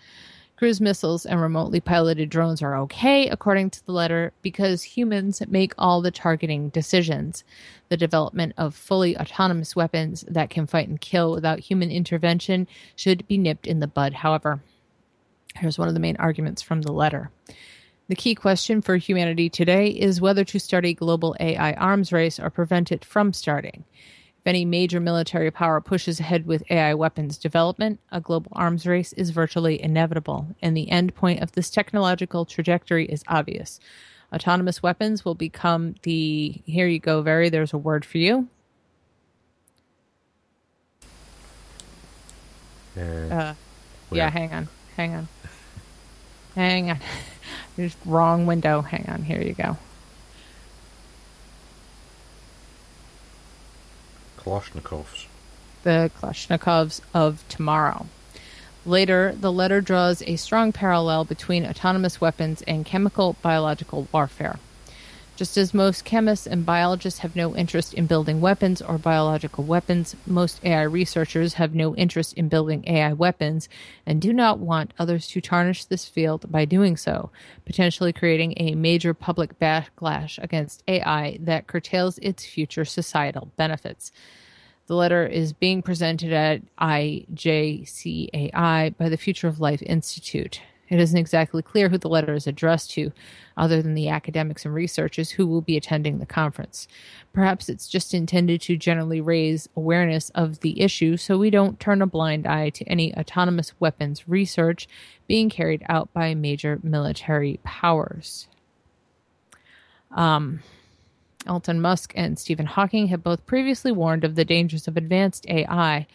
Cruise missiles and remotely piloted drones are okay, according to the letter, because humans make all the targeting decisions. The development of fully autonomous weapons that can fight and kill without human intervention should be nipped in the bud, however. Here's one of the main arguments from the letter. The key question for humanity today is whether to start a global AI arms race or prevent it from starting. If any major military power pushes ahead with AI weapons development, a global arms race is virtually inevitable, and the end point of this technological trajectory is obvious. Autonomous weapons will become the here you go, Very, there's a word for you. Uh, Uh, yeah, hang on. Hang on. Hang on. There's wrong window. Hang on. Here you go. Kalashnikovs. the Kalashnikovs of tomorrow. Later, the letter draws a strong parallel between autonomous weapons and chemical biological warfare. Just as most chemists and biologists have no interest in building weapons or biological weapons, most AI researchers have no interest in building AI weapons and do not want others to tarnish this field by doing so, potentially creating a major public backlash against AI that curtails its future societal benefits. The letter is being presented at IJCAI by the Future of Life Institute. It isn't exactly clear who the letter is addressed to, other than the academics and researchers who will be attending the conference. Perhaps it's just intended to generally raise awareness of the issue so we don't turn a blind eye to any autonomous weapons research being carried out by major military powers. Um, Elon Musk and Stephen Hawking have both previously warned of the dangers of advanced AI.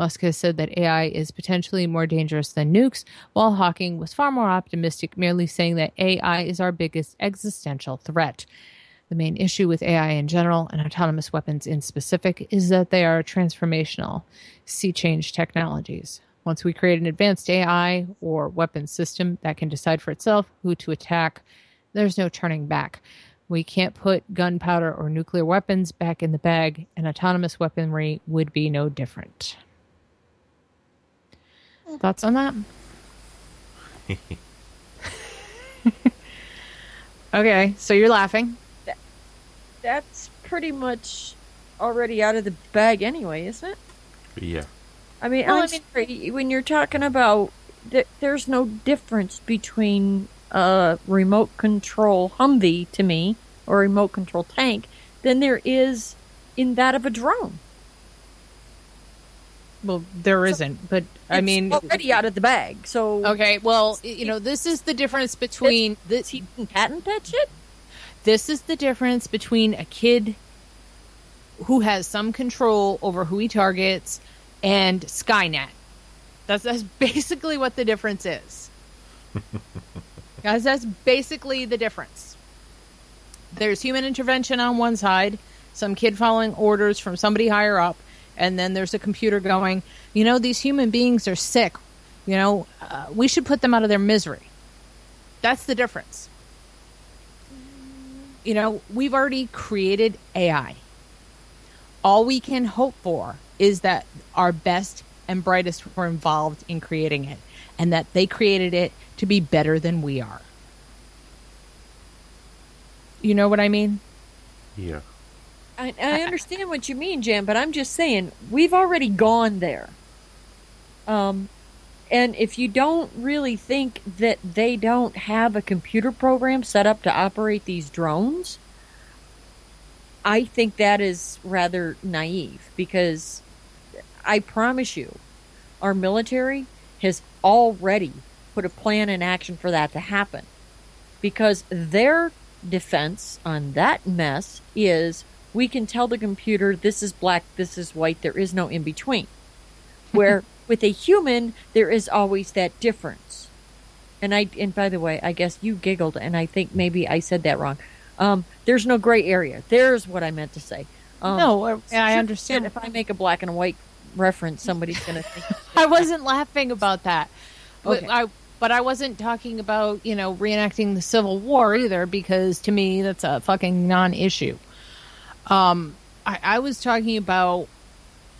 Musk has said that AI is potentially more dangerous than nukes, while Hawking was far more optimistic, merely saying that AI is our biggest existential threat. The main issue with AI in general and autonomous weapons in specific is that they are transformational, sea change technologies. Once we create an advanced AI or weapons system that can decide for itself who to attack, there's no turning back. We can't put gunpowder or nuclear weapons back in the bag, and autonomous weaponry would be no different. Thoughts on that? okay, so you're laughing. That's pretty much already out of the bag anyway, isn't it? Yeah. I mean, Well, I'm I mean- sorry, when you're talking about th- there's no difference between a remote control Humvee to me or a remote control tank than there is in that of a drone. Well, there isn't, but I mean, already out of the bag. So okay. Well, you know, this is the difference between this. he can patent that shit. This is the difference between a kid who has some control over who he targets and Skynet. That's that's basically what the difference is. Guys, that's basically the difference. There's human intervention on one side, some kid following orders from somebody higher up, and then there's a computer going, you know, these human beings are sick. You know, uh, we should put them out of their misery. That's the difference. You know, we've already created AI. All we can hope for is that our best and brightest were involved in creating it and that they created it to be better than we are. You know what I mean? Yeah. I, I understand what you mean, Jan, but I'm just saying we've already gone there. Um, and if you don't really think that they don't have a computer program set up to operate these drones, I think that is rather naive because I promise you, our military has already put a plan in action for that to happen because their defense on that mess is we can tell the computer this is black, this is white, there is no in between. Where with a human, there is always that difference. And I, and by the way, I guess you giggled, and I think maybe I said that wrong. Um, there's no gray area. There's what I meant to say. Um, no, I- I understand. If I make a black and white reference, somebody's going to think. I wasn't laughing about that. But Okay. I but I wasn't talking about, you know, reenacting the Civil War either because to me that's a fucking non-issue. Um I, I was talking about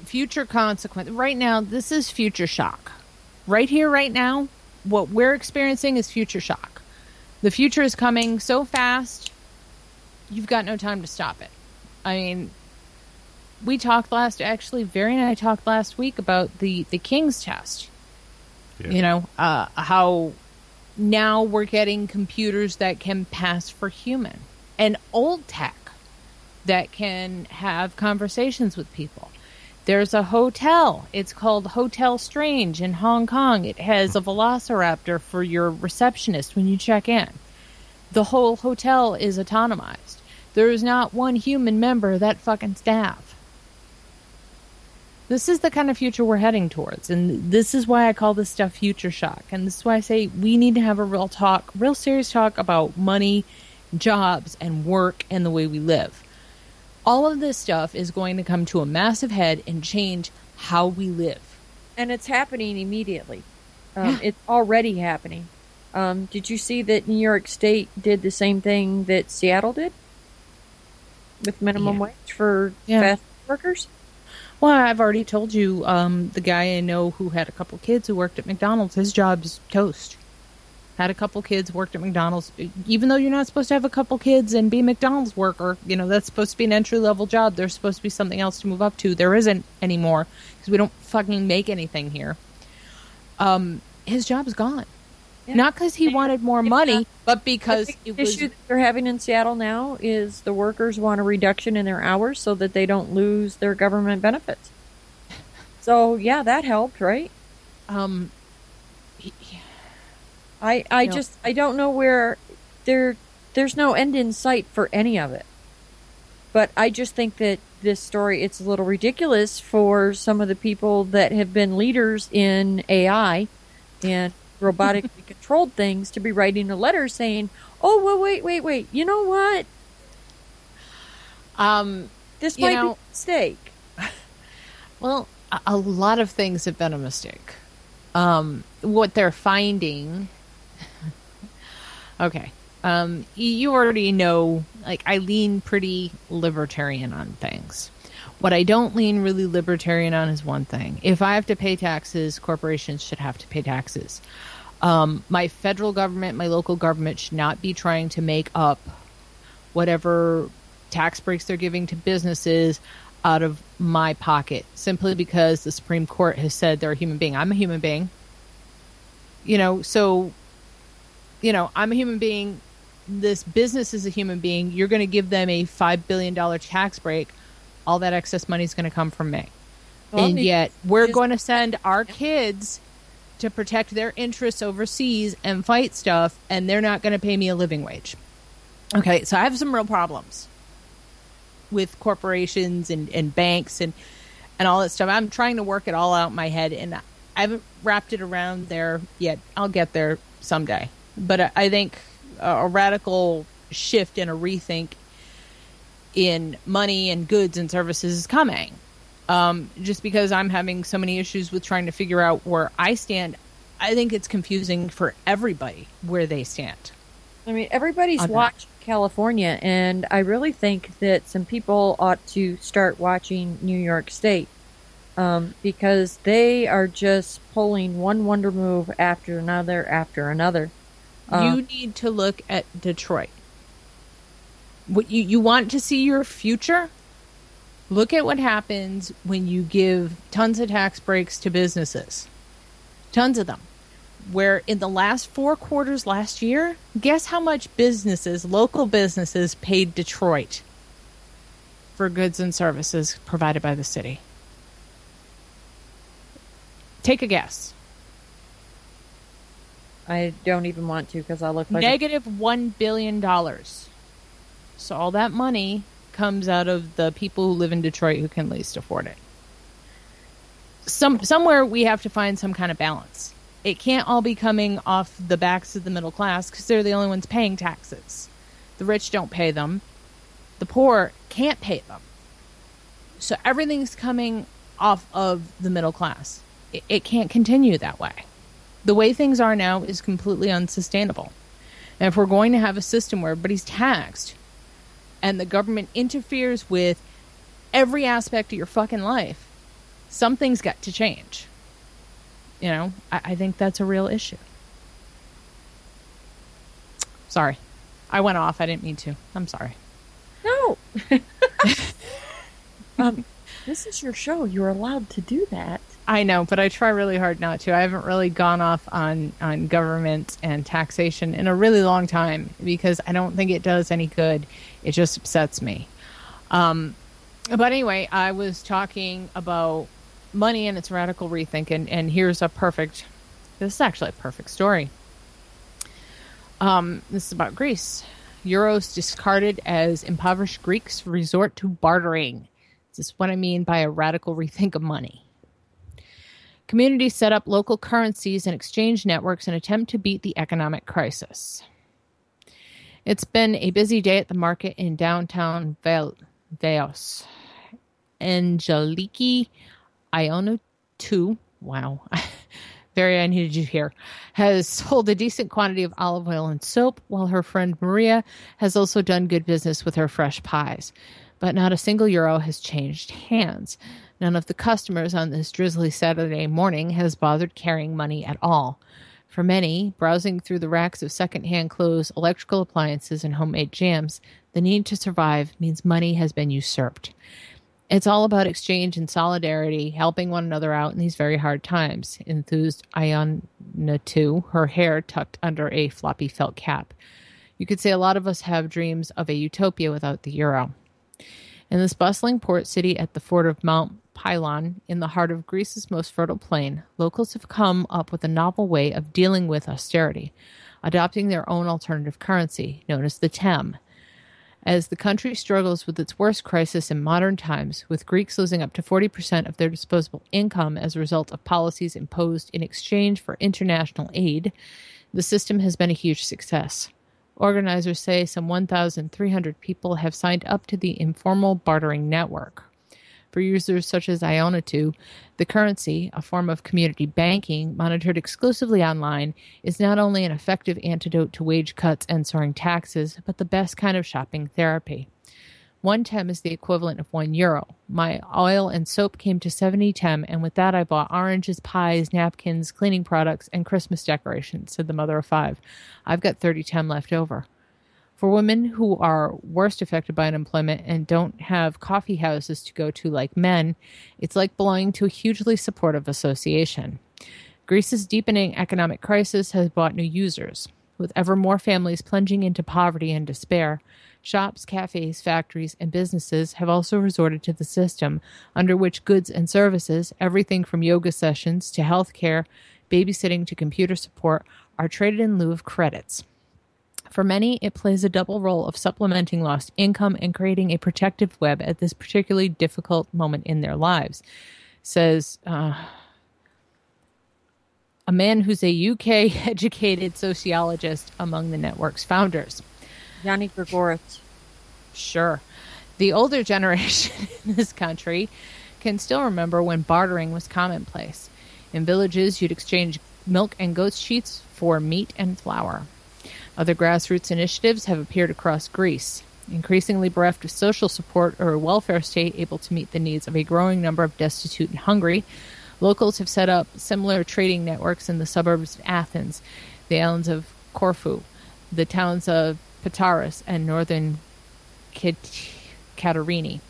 future consequence. Right now, this is future shock. Right here, right now, what we're experiencing is future shock. The future is coming so fast, you've got no time to stop it. I mean, we talked last actually Very and I talked last week about the the King's test. Yeah. You know, uh, how now we're getting computers that can pass for human and old tech that can have conversations with people. There's a hotel. It's called Hotel Strange in Hong Kong. It has a velociraptor for your receptionist when you check in. The whole hotel is autonomized. There is not one human member of that fucking staff. This is the kind of future we're heading towards. And this is why I call this stuff future shock. And this is why I say we need to have a real talk, real serious talk about money, jobs, and work and the way we live. All of this stuff is going to come to a massive head and change how we live. and it's happening immediately. Um, It's already happening. Um, did you see that New York State did the same thing that Seattle did with minimum Yeah. wage for Yeah. fast workers? Well, I've already told you um, the guy I know who had a couple kids who worked at McDonald's, his job's toast. Had a couple kids, worked at McDonald's. Even though you're not supposed to have a couple kids and be a McDonald's worker, you know, that's supposed to be an entry level job. There's supposed to be something else to move up to. There isn't anymore because we don't fucking make anything here. Um, his job's gone. Yeah. Not because he wanted more money, but because the was issue that they're having in Seattle now is the workers want a reduction in their hours so that they don't lose their government benefits. So yeah, that helped, right? um, I I No. just I don't know where there there's no end in sight for any of it. But I just think that this story it's a little ridiculous for some of the people that have been leaders in AI and robotically controlled things to be writing a letter saying, "Oh, well, wait, wait, wait. You know what? um, This might know- be a mistake." Well, a, a lot of things have been a mistake. Um, what they're finding. Okay. Um, you already know, like, I lean pretty libertarian on things. What I don't lean really libertarian on is one thing. If I have to pay taxes, corporations should have to pay taxes. Um, my federal government, my local government should not be trying to make up whatever tax breaks they're giving to businesses out of my pocket simply because the Supreme Court has said they're a human being. I'm a human being. You know, so, you know, I'm a human being. This business is a human being. You're going to give them a $5 billion tax break. All that excess money is going to come from me. Well, and yet, we're going to send our kids to protect their interests overseas and fight stuff, and they're not going to pay me a living wage. Okay, so I have some real problems with corporations and, and banks and and all that stuff. I'm trying to work it all out in my head, and I haven't wrapped it around there yet. I'll get there someday. But I, think a, a radical shift and a rethink in money and goods and services is coming. Um, just because I'm having so many issues with trying to figure out where I stand, I think it's confusing for everybody where they stand. I mean, everybody's watching. California, and I really think that some people ought to start watching New York State um, because they are just pulling one wonder move after another after another. Uh, you need to look at Detroit. What you you want to see your future? Look at what happens when you give tons of tax breaks to businesses. Tons of them. Where in the last 4 quarters last year, guess how much businesses, local businesses paid Detroit for goods and services provided by the city? Take a guess. I don't even want to because I look like one billion dollars. So all that money comes out of the people who live in Detroit who can least afford it. Some somewhere we have to find some kind of balance. It can't all be coming off the backs of the middle class because they're the only ones paying taxes. The rich don't pay them. The poor can't pay them. So everything's coming off of the middle class. It, it can't continue that way the way things are now is completely unsustainable. And if we're going to have a system where everybody's taxed and the government interferes with every aspect of your fucking life, something's got to change. You know, I, I think that's a real issue. Sorry. I went off. I didn't mean to. I'm sorry. No. um, this is your show. You're allowed to do that. I know, but I try really hard not to. I haven't really gone off on, on government and taxation in a really long time because I don't think it does any good. It just upsets me. Um, but anyway, I was talking about money and its radical rethink, and, and here's a perfect. This is actually a perfect story. Um, this is about Greece. Euros discarded as impoverished Greeks resort to bartering. This is what I mean by a radical rethink of money. Communities set up local currencies and exchange networks in attempt to beat the economic crisis. It's been a busy day at the market in downtown Veos. Angeliki Ionu 2, wow, very I needed you here, has sold a decent quantity of olive oil and soap, while her friend Maria has also done good business with her fresh pies. But not a single euro has changed hands. None of the customers on this drizzly Saturday morning has bothered carrying money at all. For many, browsing through the racks of secondhand clothes, electrical appliances, and homemade jams, the need to survive means money has been usurped. It's all about exchange and solidarity, helping one another out in these very hard times, enthused Ionatou, her hair tucked under a floppy felt cap. You could say a lot of us have dreams of a utopia without the euro. In this bustling port city at the fort of Mount Pelion, in the heart of Greece's most fertile plain, locals have come up with a novel way of dealing with austerity, adopting their own alternative currency, known as the tem. As the country struggles with its worst crisis in modern times, with Greeks losing up to 40% of their disposable income as a result of policies imposed in exchange for international aid, the system has been a huge success. Organizers say some 1,300 people have signed up to the informal bartering network. For users such as Ionatou, the currency, a form of community banking monitored exclusively online, is not only an effective antidote to wage cuts and soaring taxes, but the best kind of shopping therapy. One tem is the equivalent of one euro. My oil and soap came to 70 tem, and with that I bought oranges, pies, napkins, cleaning products, and Christmas decorations, said the mother of five. I've got 30 tem left over. For women who are worst affected by unemployment and don't have coffee houses to go to like men, it's like belonging to a hugely supportive association. Greece's deepening economic crisis has brought new users. With ever more families plunging into poverty and despair, shops, cafes, factories, and businesses have also resorted to the system under which goods and services, everything from yoga sessions to health care, babysitting to computer support, are traded in lieu of credits. For many, it plays a double role of supplementing lost income and creating a protective web at this particularly difficult moment in their lives, says uh, a man who's a UK educated sociologist among the network's founders. Yanni Gregoritz. Sure. The older generation in this country can still remember when bartering was commonplace. In villages, you'd exchange milk and goat's sheets for meat and flour. Other grassroots initiatives have appeared across Greece, increasingly bereft of social support or a welfare state able to meet the needs of a growing number of destitute and hungry. Locals have set up similar trading networks in the suburbs of Athens, the islands of Corfu, the towns of Pataras, and northern Kit- Katerini.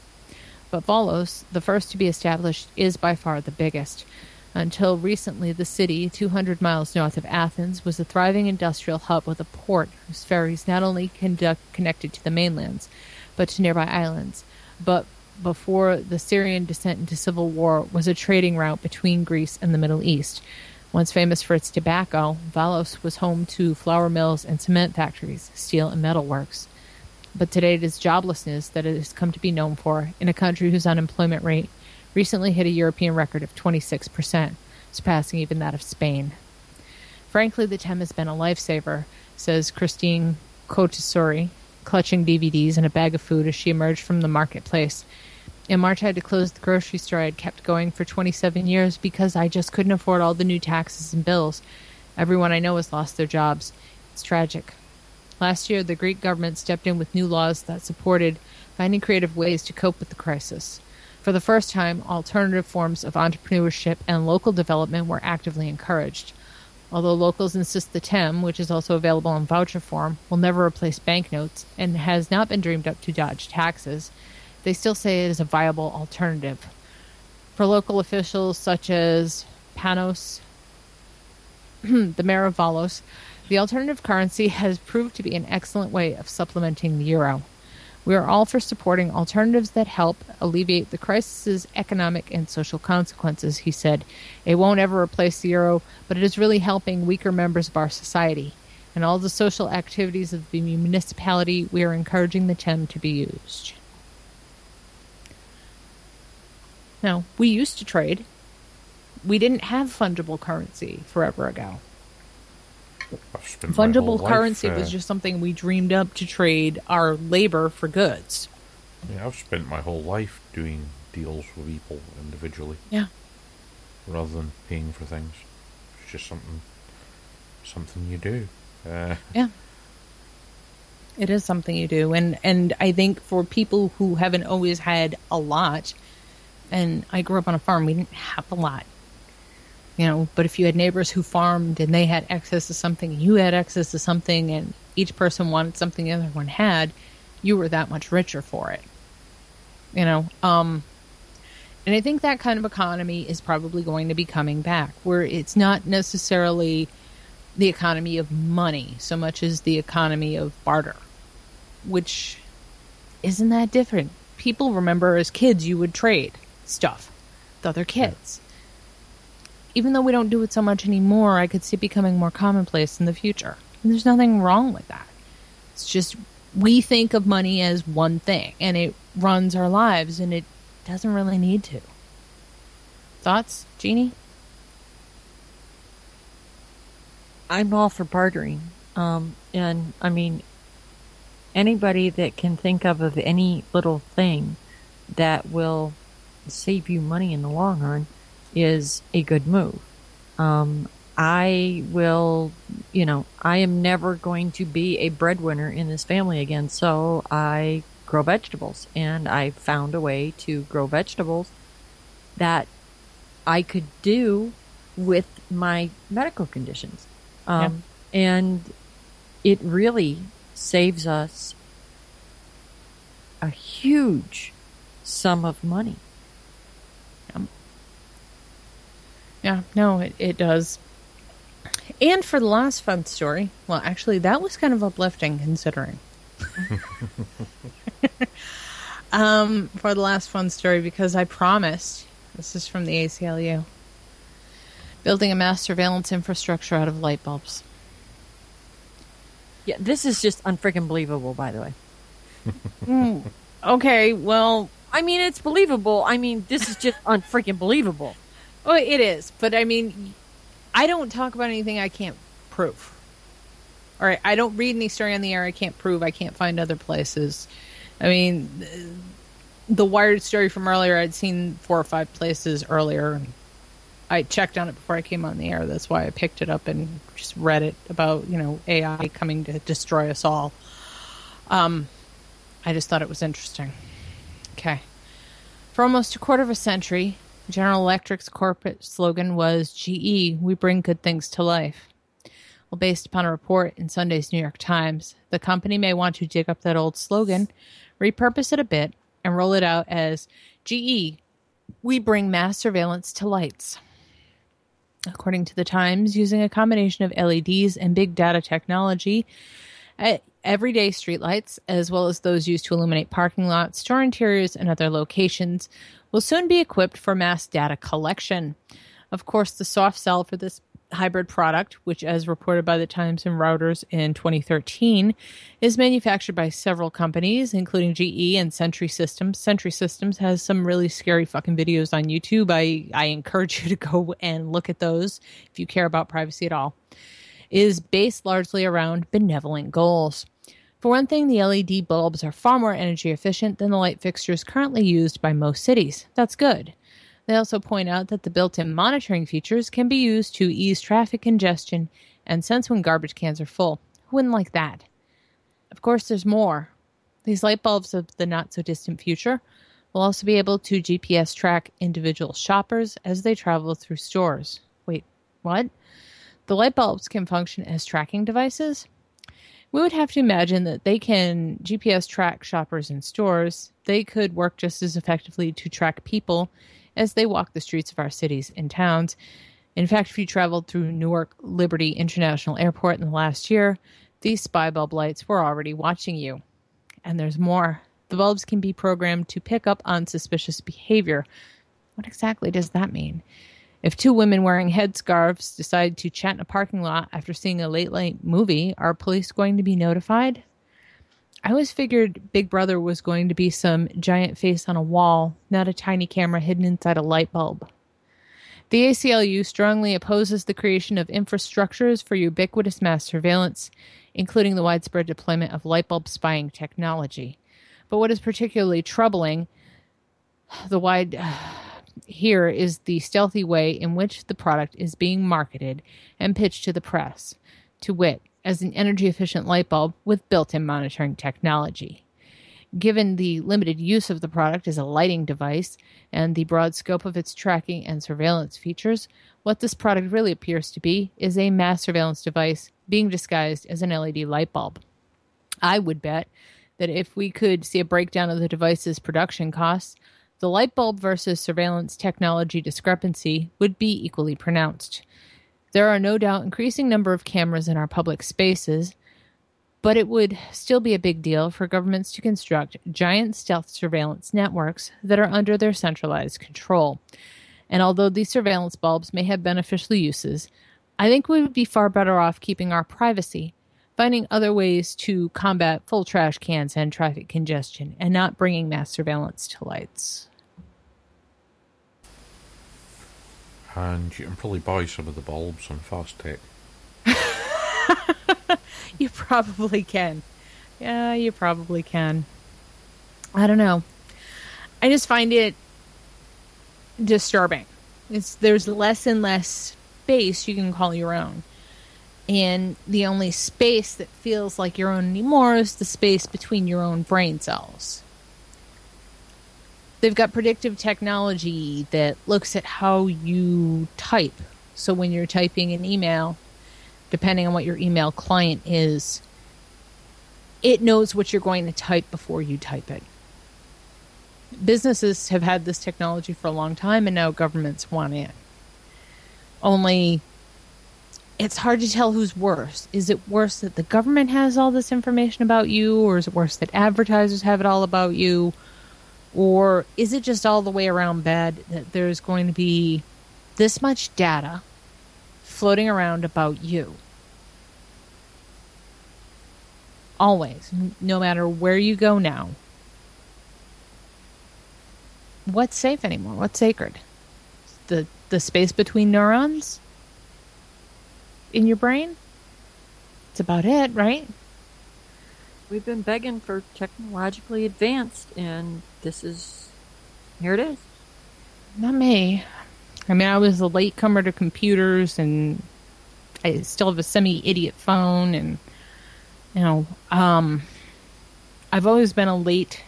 But Volos, the first to be established, is by far the biggest. Until recently, the city, 200 miles north of Athens, was a thriving industrial hub with a port whose ferries not only conduct, connected to the mainlands, but to nearby islands. But before the Syrian descent into civil war, was a trading route between Greece and the Middle East. Once famous for its tobacco, Volos was home to flour mills and cement factories, steel and metal works. But today it is joblessness that it has come to be known for in a country whose unemployment rate recently hit a European record of 26%, surpassing even that of Spain. Frankly, the TEM has been a lifesaver, says Christine Kotasuri, clutching DVDs and a bag of food as she emerged from the marketplace. In March, I had to close the grocery store I had kept going for 27 years because I just couldn't afford all the new taxes and bills. Everyone I know has lost their jobs. It's tragic. Last year, the Greek government stepped in with new laws that supported finding creative ways to cope with the crisis. For the first time, alternative forms of entrepreneurship and local development were actively encouraged. Although locals insist the TEM, which is also available in voucher form, will never replace banknotes and has not been dreamed up to dodge taxes, they still say it is a viable alternative. For local officials such as Panos, the mayor of Volos, the alternative currency has proved to be an excellent way of supplementing the euro. We are all for supporting alternatives that help alleviate the crisis's economic and social consequences, he said. It won't ever replace the euro, but it is really helping weaker members of our society. In all the social activities of the municipality, we are encouraging the TEM to be used. Now, we used to trade. We didn't have fungible currency forever ago. I've spent my whole Fungible life, currency uh, was just something we dreamed up to trade our labor for goods. Yeah, I've spent my whole life doing deals with people individually Yeah. rather than paying for things. It's just something, something you do. Uh, Yeah. It is something you do and and I think for people who haven't always had a lot and I grew up on a farm, we didn't have a lot. You know, but if you had neighbors who farmed and they had access to something, you had access to something and each person wanted something the other one had, you were that much richer for it. You know, um and I think that kind of economy is probably going to be coming back where it's not necessarily the economy of money so much as the economy of barter, which isn't that different. People remember as kids you would trade stuff with other kids. Even though we don't do it so much anymore, I could see it becoming more commonplace in the future. And there's nothing wrong with that. It's just we think of money as one thing and it runs our lives and it doesn't really need to. Thoughts, Jeannie? I'm all for bartering. Um, and I mean, anybody that can think of of any little thing that will save you money in the long run is a good move. Um, I will, you know, I am never going to be a breadwinner in this family again, so I grow vegetables, and I found a way to grow vegetables that I could do with my medical conditions. Um, And it really saves us a huge sum of money. Yeah, no, it, it does. And for the last fun story, well, actually, that was kind of uplifting considering. um, for the last fun story, because I promised, this is from the ACLU, building a mass surveillance infrastructure out of light bulbs. Yeah, this is just unfreaking believable, by the way. Mm, okay, well, I mean, it's believable. I mean, this is just unfreaking believable. Well, it is, but I mean, I don't talk about anything I can't prove. All right, I don't read any story on the air I can't prove. I can't find other places. I mean, the Wired story from earlier, I'd seen four or five places earlier. I checked on it before I came on the air. That's why I picked it up and just read it about you know AI coming to destroy us all. Um, I just thought it was interesting. Okay. For almost a quarter of a century, General Electric's corporate slogan was GE, we bring good things to life. Well, based upon a report in Sunday's New York Times, the company may want to dig up that old slogan, repurpose it a bit, and roll it out as GE, we bring mass surveillance to lights. According to the Times, using a combination of LEDs and big data technology, everyday streetlights, as well as those used to illuminate parking lots, store interiors, and other locations, will soon be equipped for mass data collection. Of course, the soft sell for this hybrid product, which, as reported by the Times and Reuters in 2013, is manufactured by several companies, including GE and Sensity Systems. Sensity Systems has some really scary fucking videos on YouTube. I, I encourage you to go and look at those if you care about privacy at all is based largely around benevolent goals. For one thing, the LED bulbs are far more energy efficient than the light fixtures currently used by most cities. That's good. They also point out that the built in monitoring features can be used to ease traffic congestion and sense when garbage cans are full. Who wouldn't like that? Of course, there's more. These light bulbs of the not so distant future will also be able to GPS track individual shoppers as they travel through stores. Wait, what? the light bulbs can function as tracking devices, we would have to imagine that they can GPS track shoppers in stores. They could work just as effectively to track people as they walk the streets of our cities and towns. In fact, if you traveled through Newark Liberty International Airport in the last year, these spy bulb lights were already watching you. And there's more. The bulbs can be programmed to pick up on suspicious behavior. What exactly does that mean? If two women wearing headscarves decide to chat in a parking lot after seeing a late night movie, are police going to be notified? I always figured Big Brother was going to be some giant face on a wall, not a tiny camera hidden inside a light bulb. The ACLU strongly opposes the creation of infrastructures for ubiquitous mass surveillance, including the widespread deployment of light bulb spying technology. But what is particularly troubling, the wide here is the stealthy way in which the product is being marketed and pitched to the press, to wit, as an energy efficient light bulb with built in monitoring technology. Given the limited use of the product as a lighting device and the broad scope of its tracking and surveillance features, what this product really appears to be is a mass surveillance device being disguised as an LED light bulb. I would bet that if we could see a breakdown of the device's production costs, the light bulb versus surveillance technology discrepancy would be equally pronounced. There are no doubt increasing number of cameras in our public spaces, but it would still be a big deal for governments to construct giant stealth surveillance networks that are under their centralized control. And although these surveillance bulbs may have beneficial uses, I think we would be far better off keeping our privacy, finding other ways to combat full trash cans and traffic congestion, and not bringing mass surveillance to lights. And you can probably buy some of the bulbs on FastTech. You probably can. Yeah, you probably can. I don't know. I just find it disturbing. It's there's less and less space you can call your own. And the only space that feels like your own anymore is the space between your own brain cells. They've got predictive technology that looks at how you type. So when you're typing an email, depending on what your email client is, it knows what you're going to type before you type it. Businesses have had this technology for a long time, and now governments want it. Only it's hard to tell who's worse. Is it worse that the government has all this information about you, or is it worse that advertisers have it all about you? Or is it just all the way around bad that there's going to be this much data floating around about you? Always, no matter where you go now. What's safe anymore? What's sacred? The the space between neurons in your brain? It's about it, right? We've been begging for technologically advanced, and this is here it is. Not me. I mean, I was a late comer to computers, and I still have a semi-idiot phone, and you know, um, I've always been a late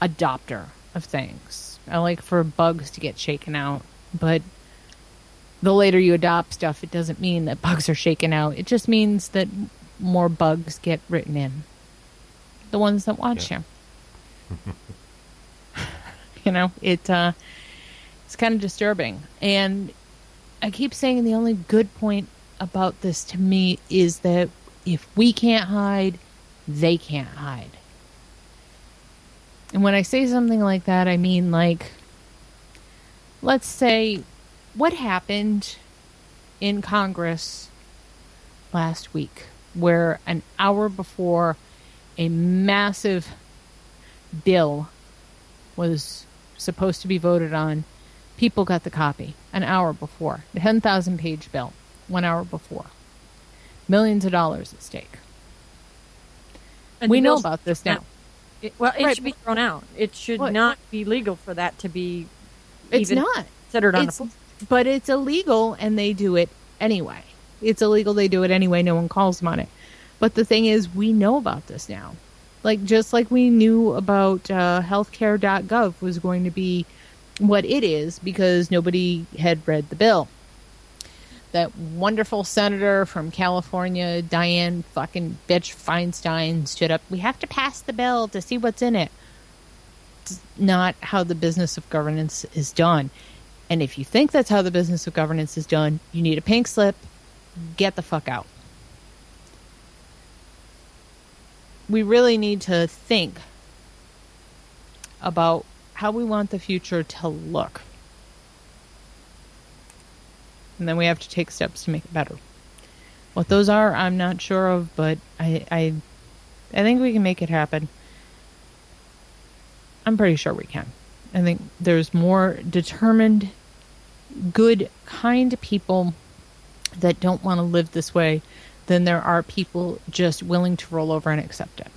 adopter of things. I like for bugs to get shaken out, but the later you adopt stuff, it doesn't mean that bugs are shaken out. It just means that more bugs get written in. The ones that watch Yeah. you. you know, it uh, it's kind of disturbing. And I keep saying the only good point about this to me is that if we can't hide, they can't hide. And when I say something like that, I mean like let's say what happened in Congress last week where an hour before a massive bill was supposed to be voted on, people got the copy an hour before. The 10,000 page bill, one hour before. Millions of dollars at stake. And we know about this now. It, well, it Right, should be thrown out. It should not be legal for that to be It's even not. considered on It's, but it's illegal and they do it anyway. It's illegal, they do it anyway, no one calls them on it. But the thing is, we know about this now. Like, just like we knew about uh, healthcare.gov was going to be what it is because nobody had read the bill. that wonderful senator from California, Dianne fucking bitch Feinstein, stood up. We have to pass the bill to see what's in it. It's not how the business of governance is done. And if you think that's how the business of governance is done, you need a pink slip. Get the fuck out. We really need to think about how we want the future to look. And then we have to take steps to make it better. What those are, I'm not sure of, but I, I, I think we can make it happen. I'm pretty sure we can. I think there's more determined, good, kind people that don't want to live this way than there are people just willing to roll over and accept it.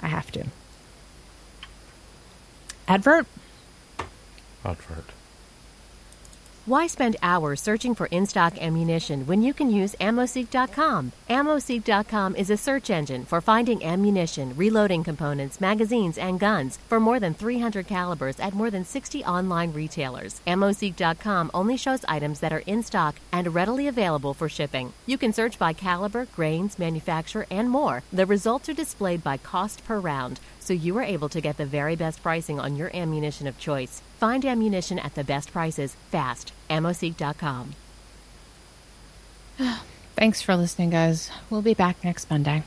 I have to. Advert? Advert. Why spend hours searching for in stock ammunition when you can use AmmoSeek.com? AmmoSeek.com is a search engine for finding ammunition, reloading components, magazines, and guns for more than 300 calibers at more than 60 online retailers. AmmoSeek.com only shows items that are in stock and readily available for shipping. You can search by caliber, grains, manufacturer, and more. The results are displayed by cost per round, so you are able to get the very best pricing on your ammunition of choice. Find ammunition at the best prices fast. AmmoSeek.com. Thanks for listening, guys. We'll be back next Monday.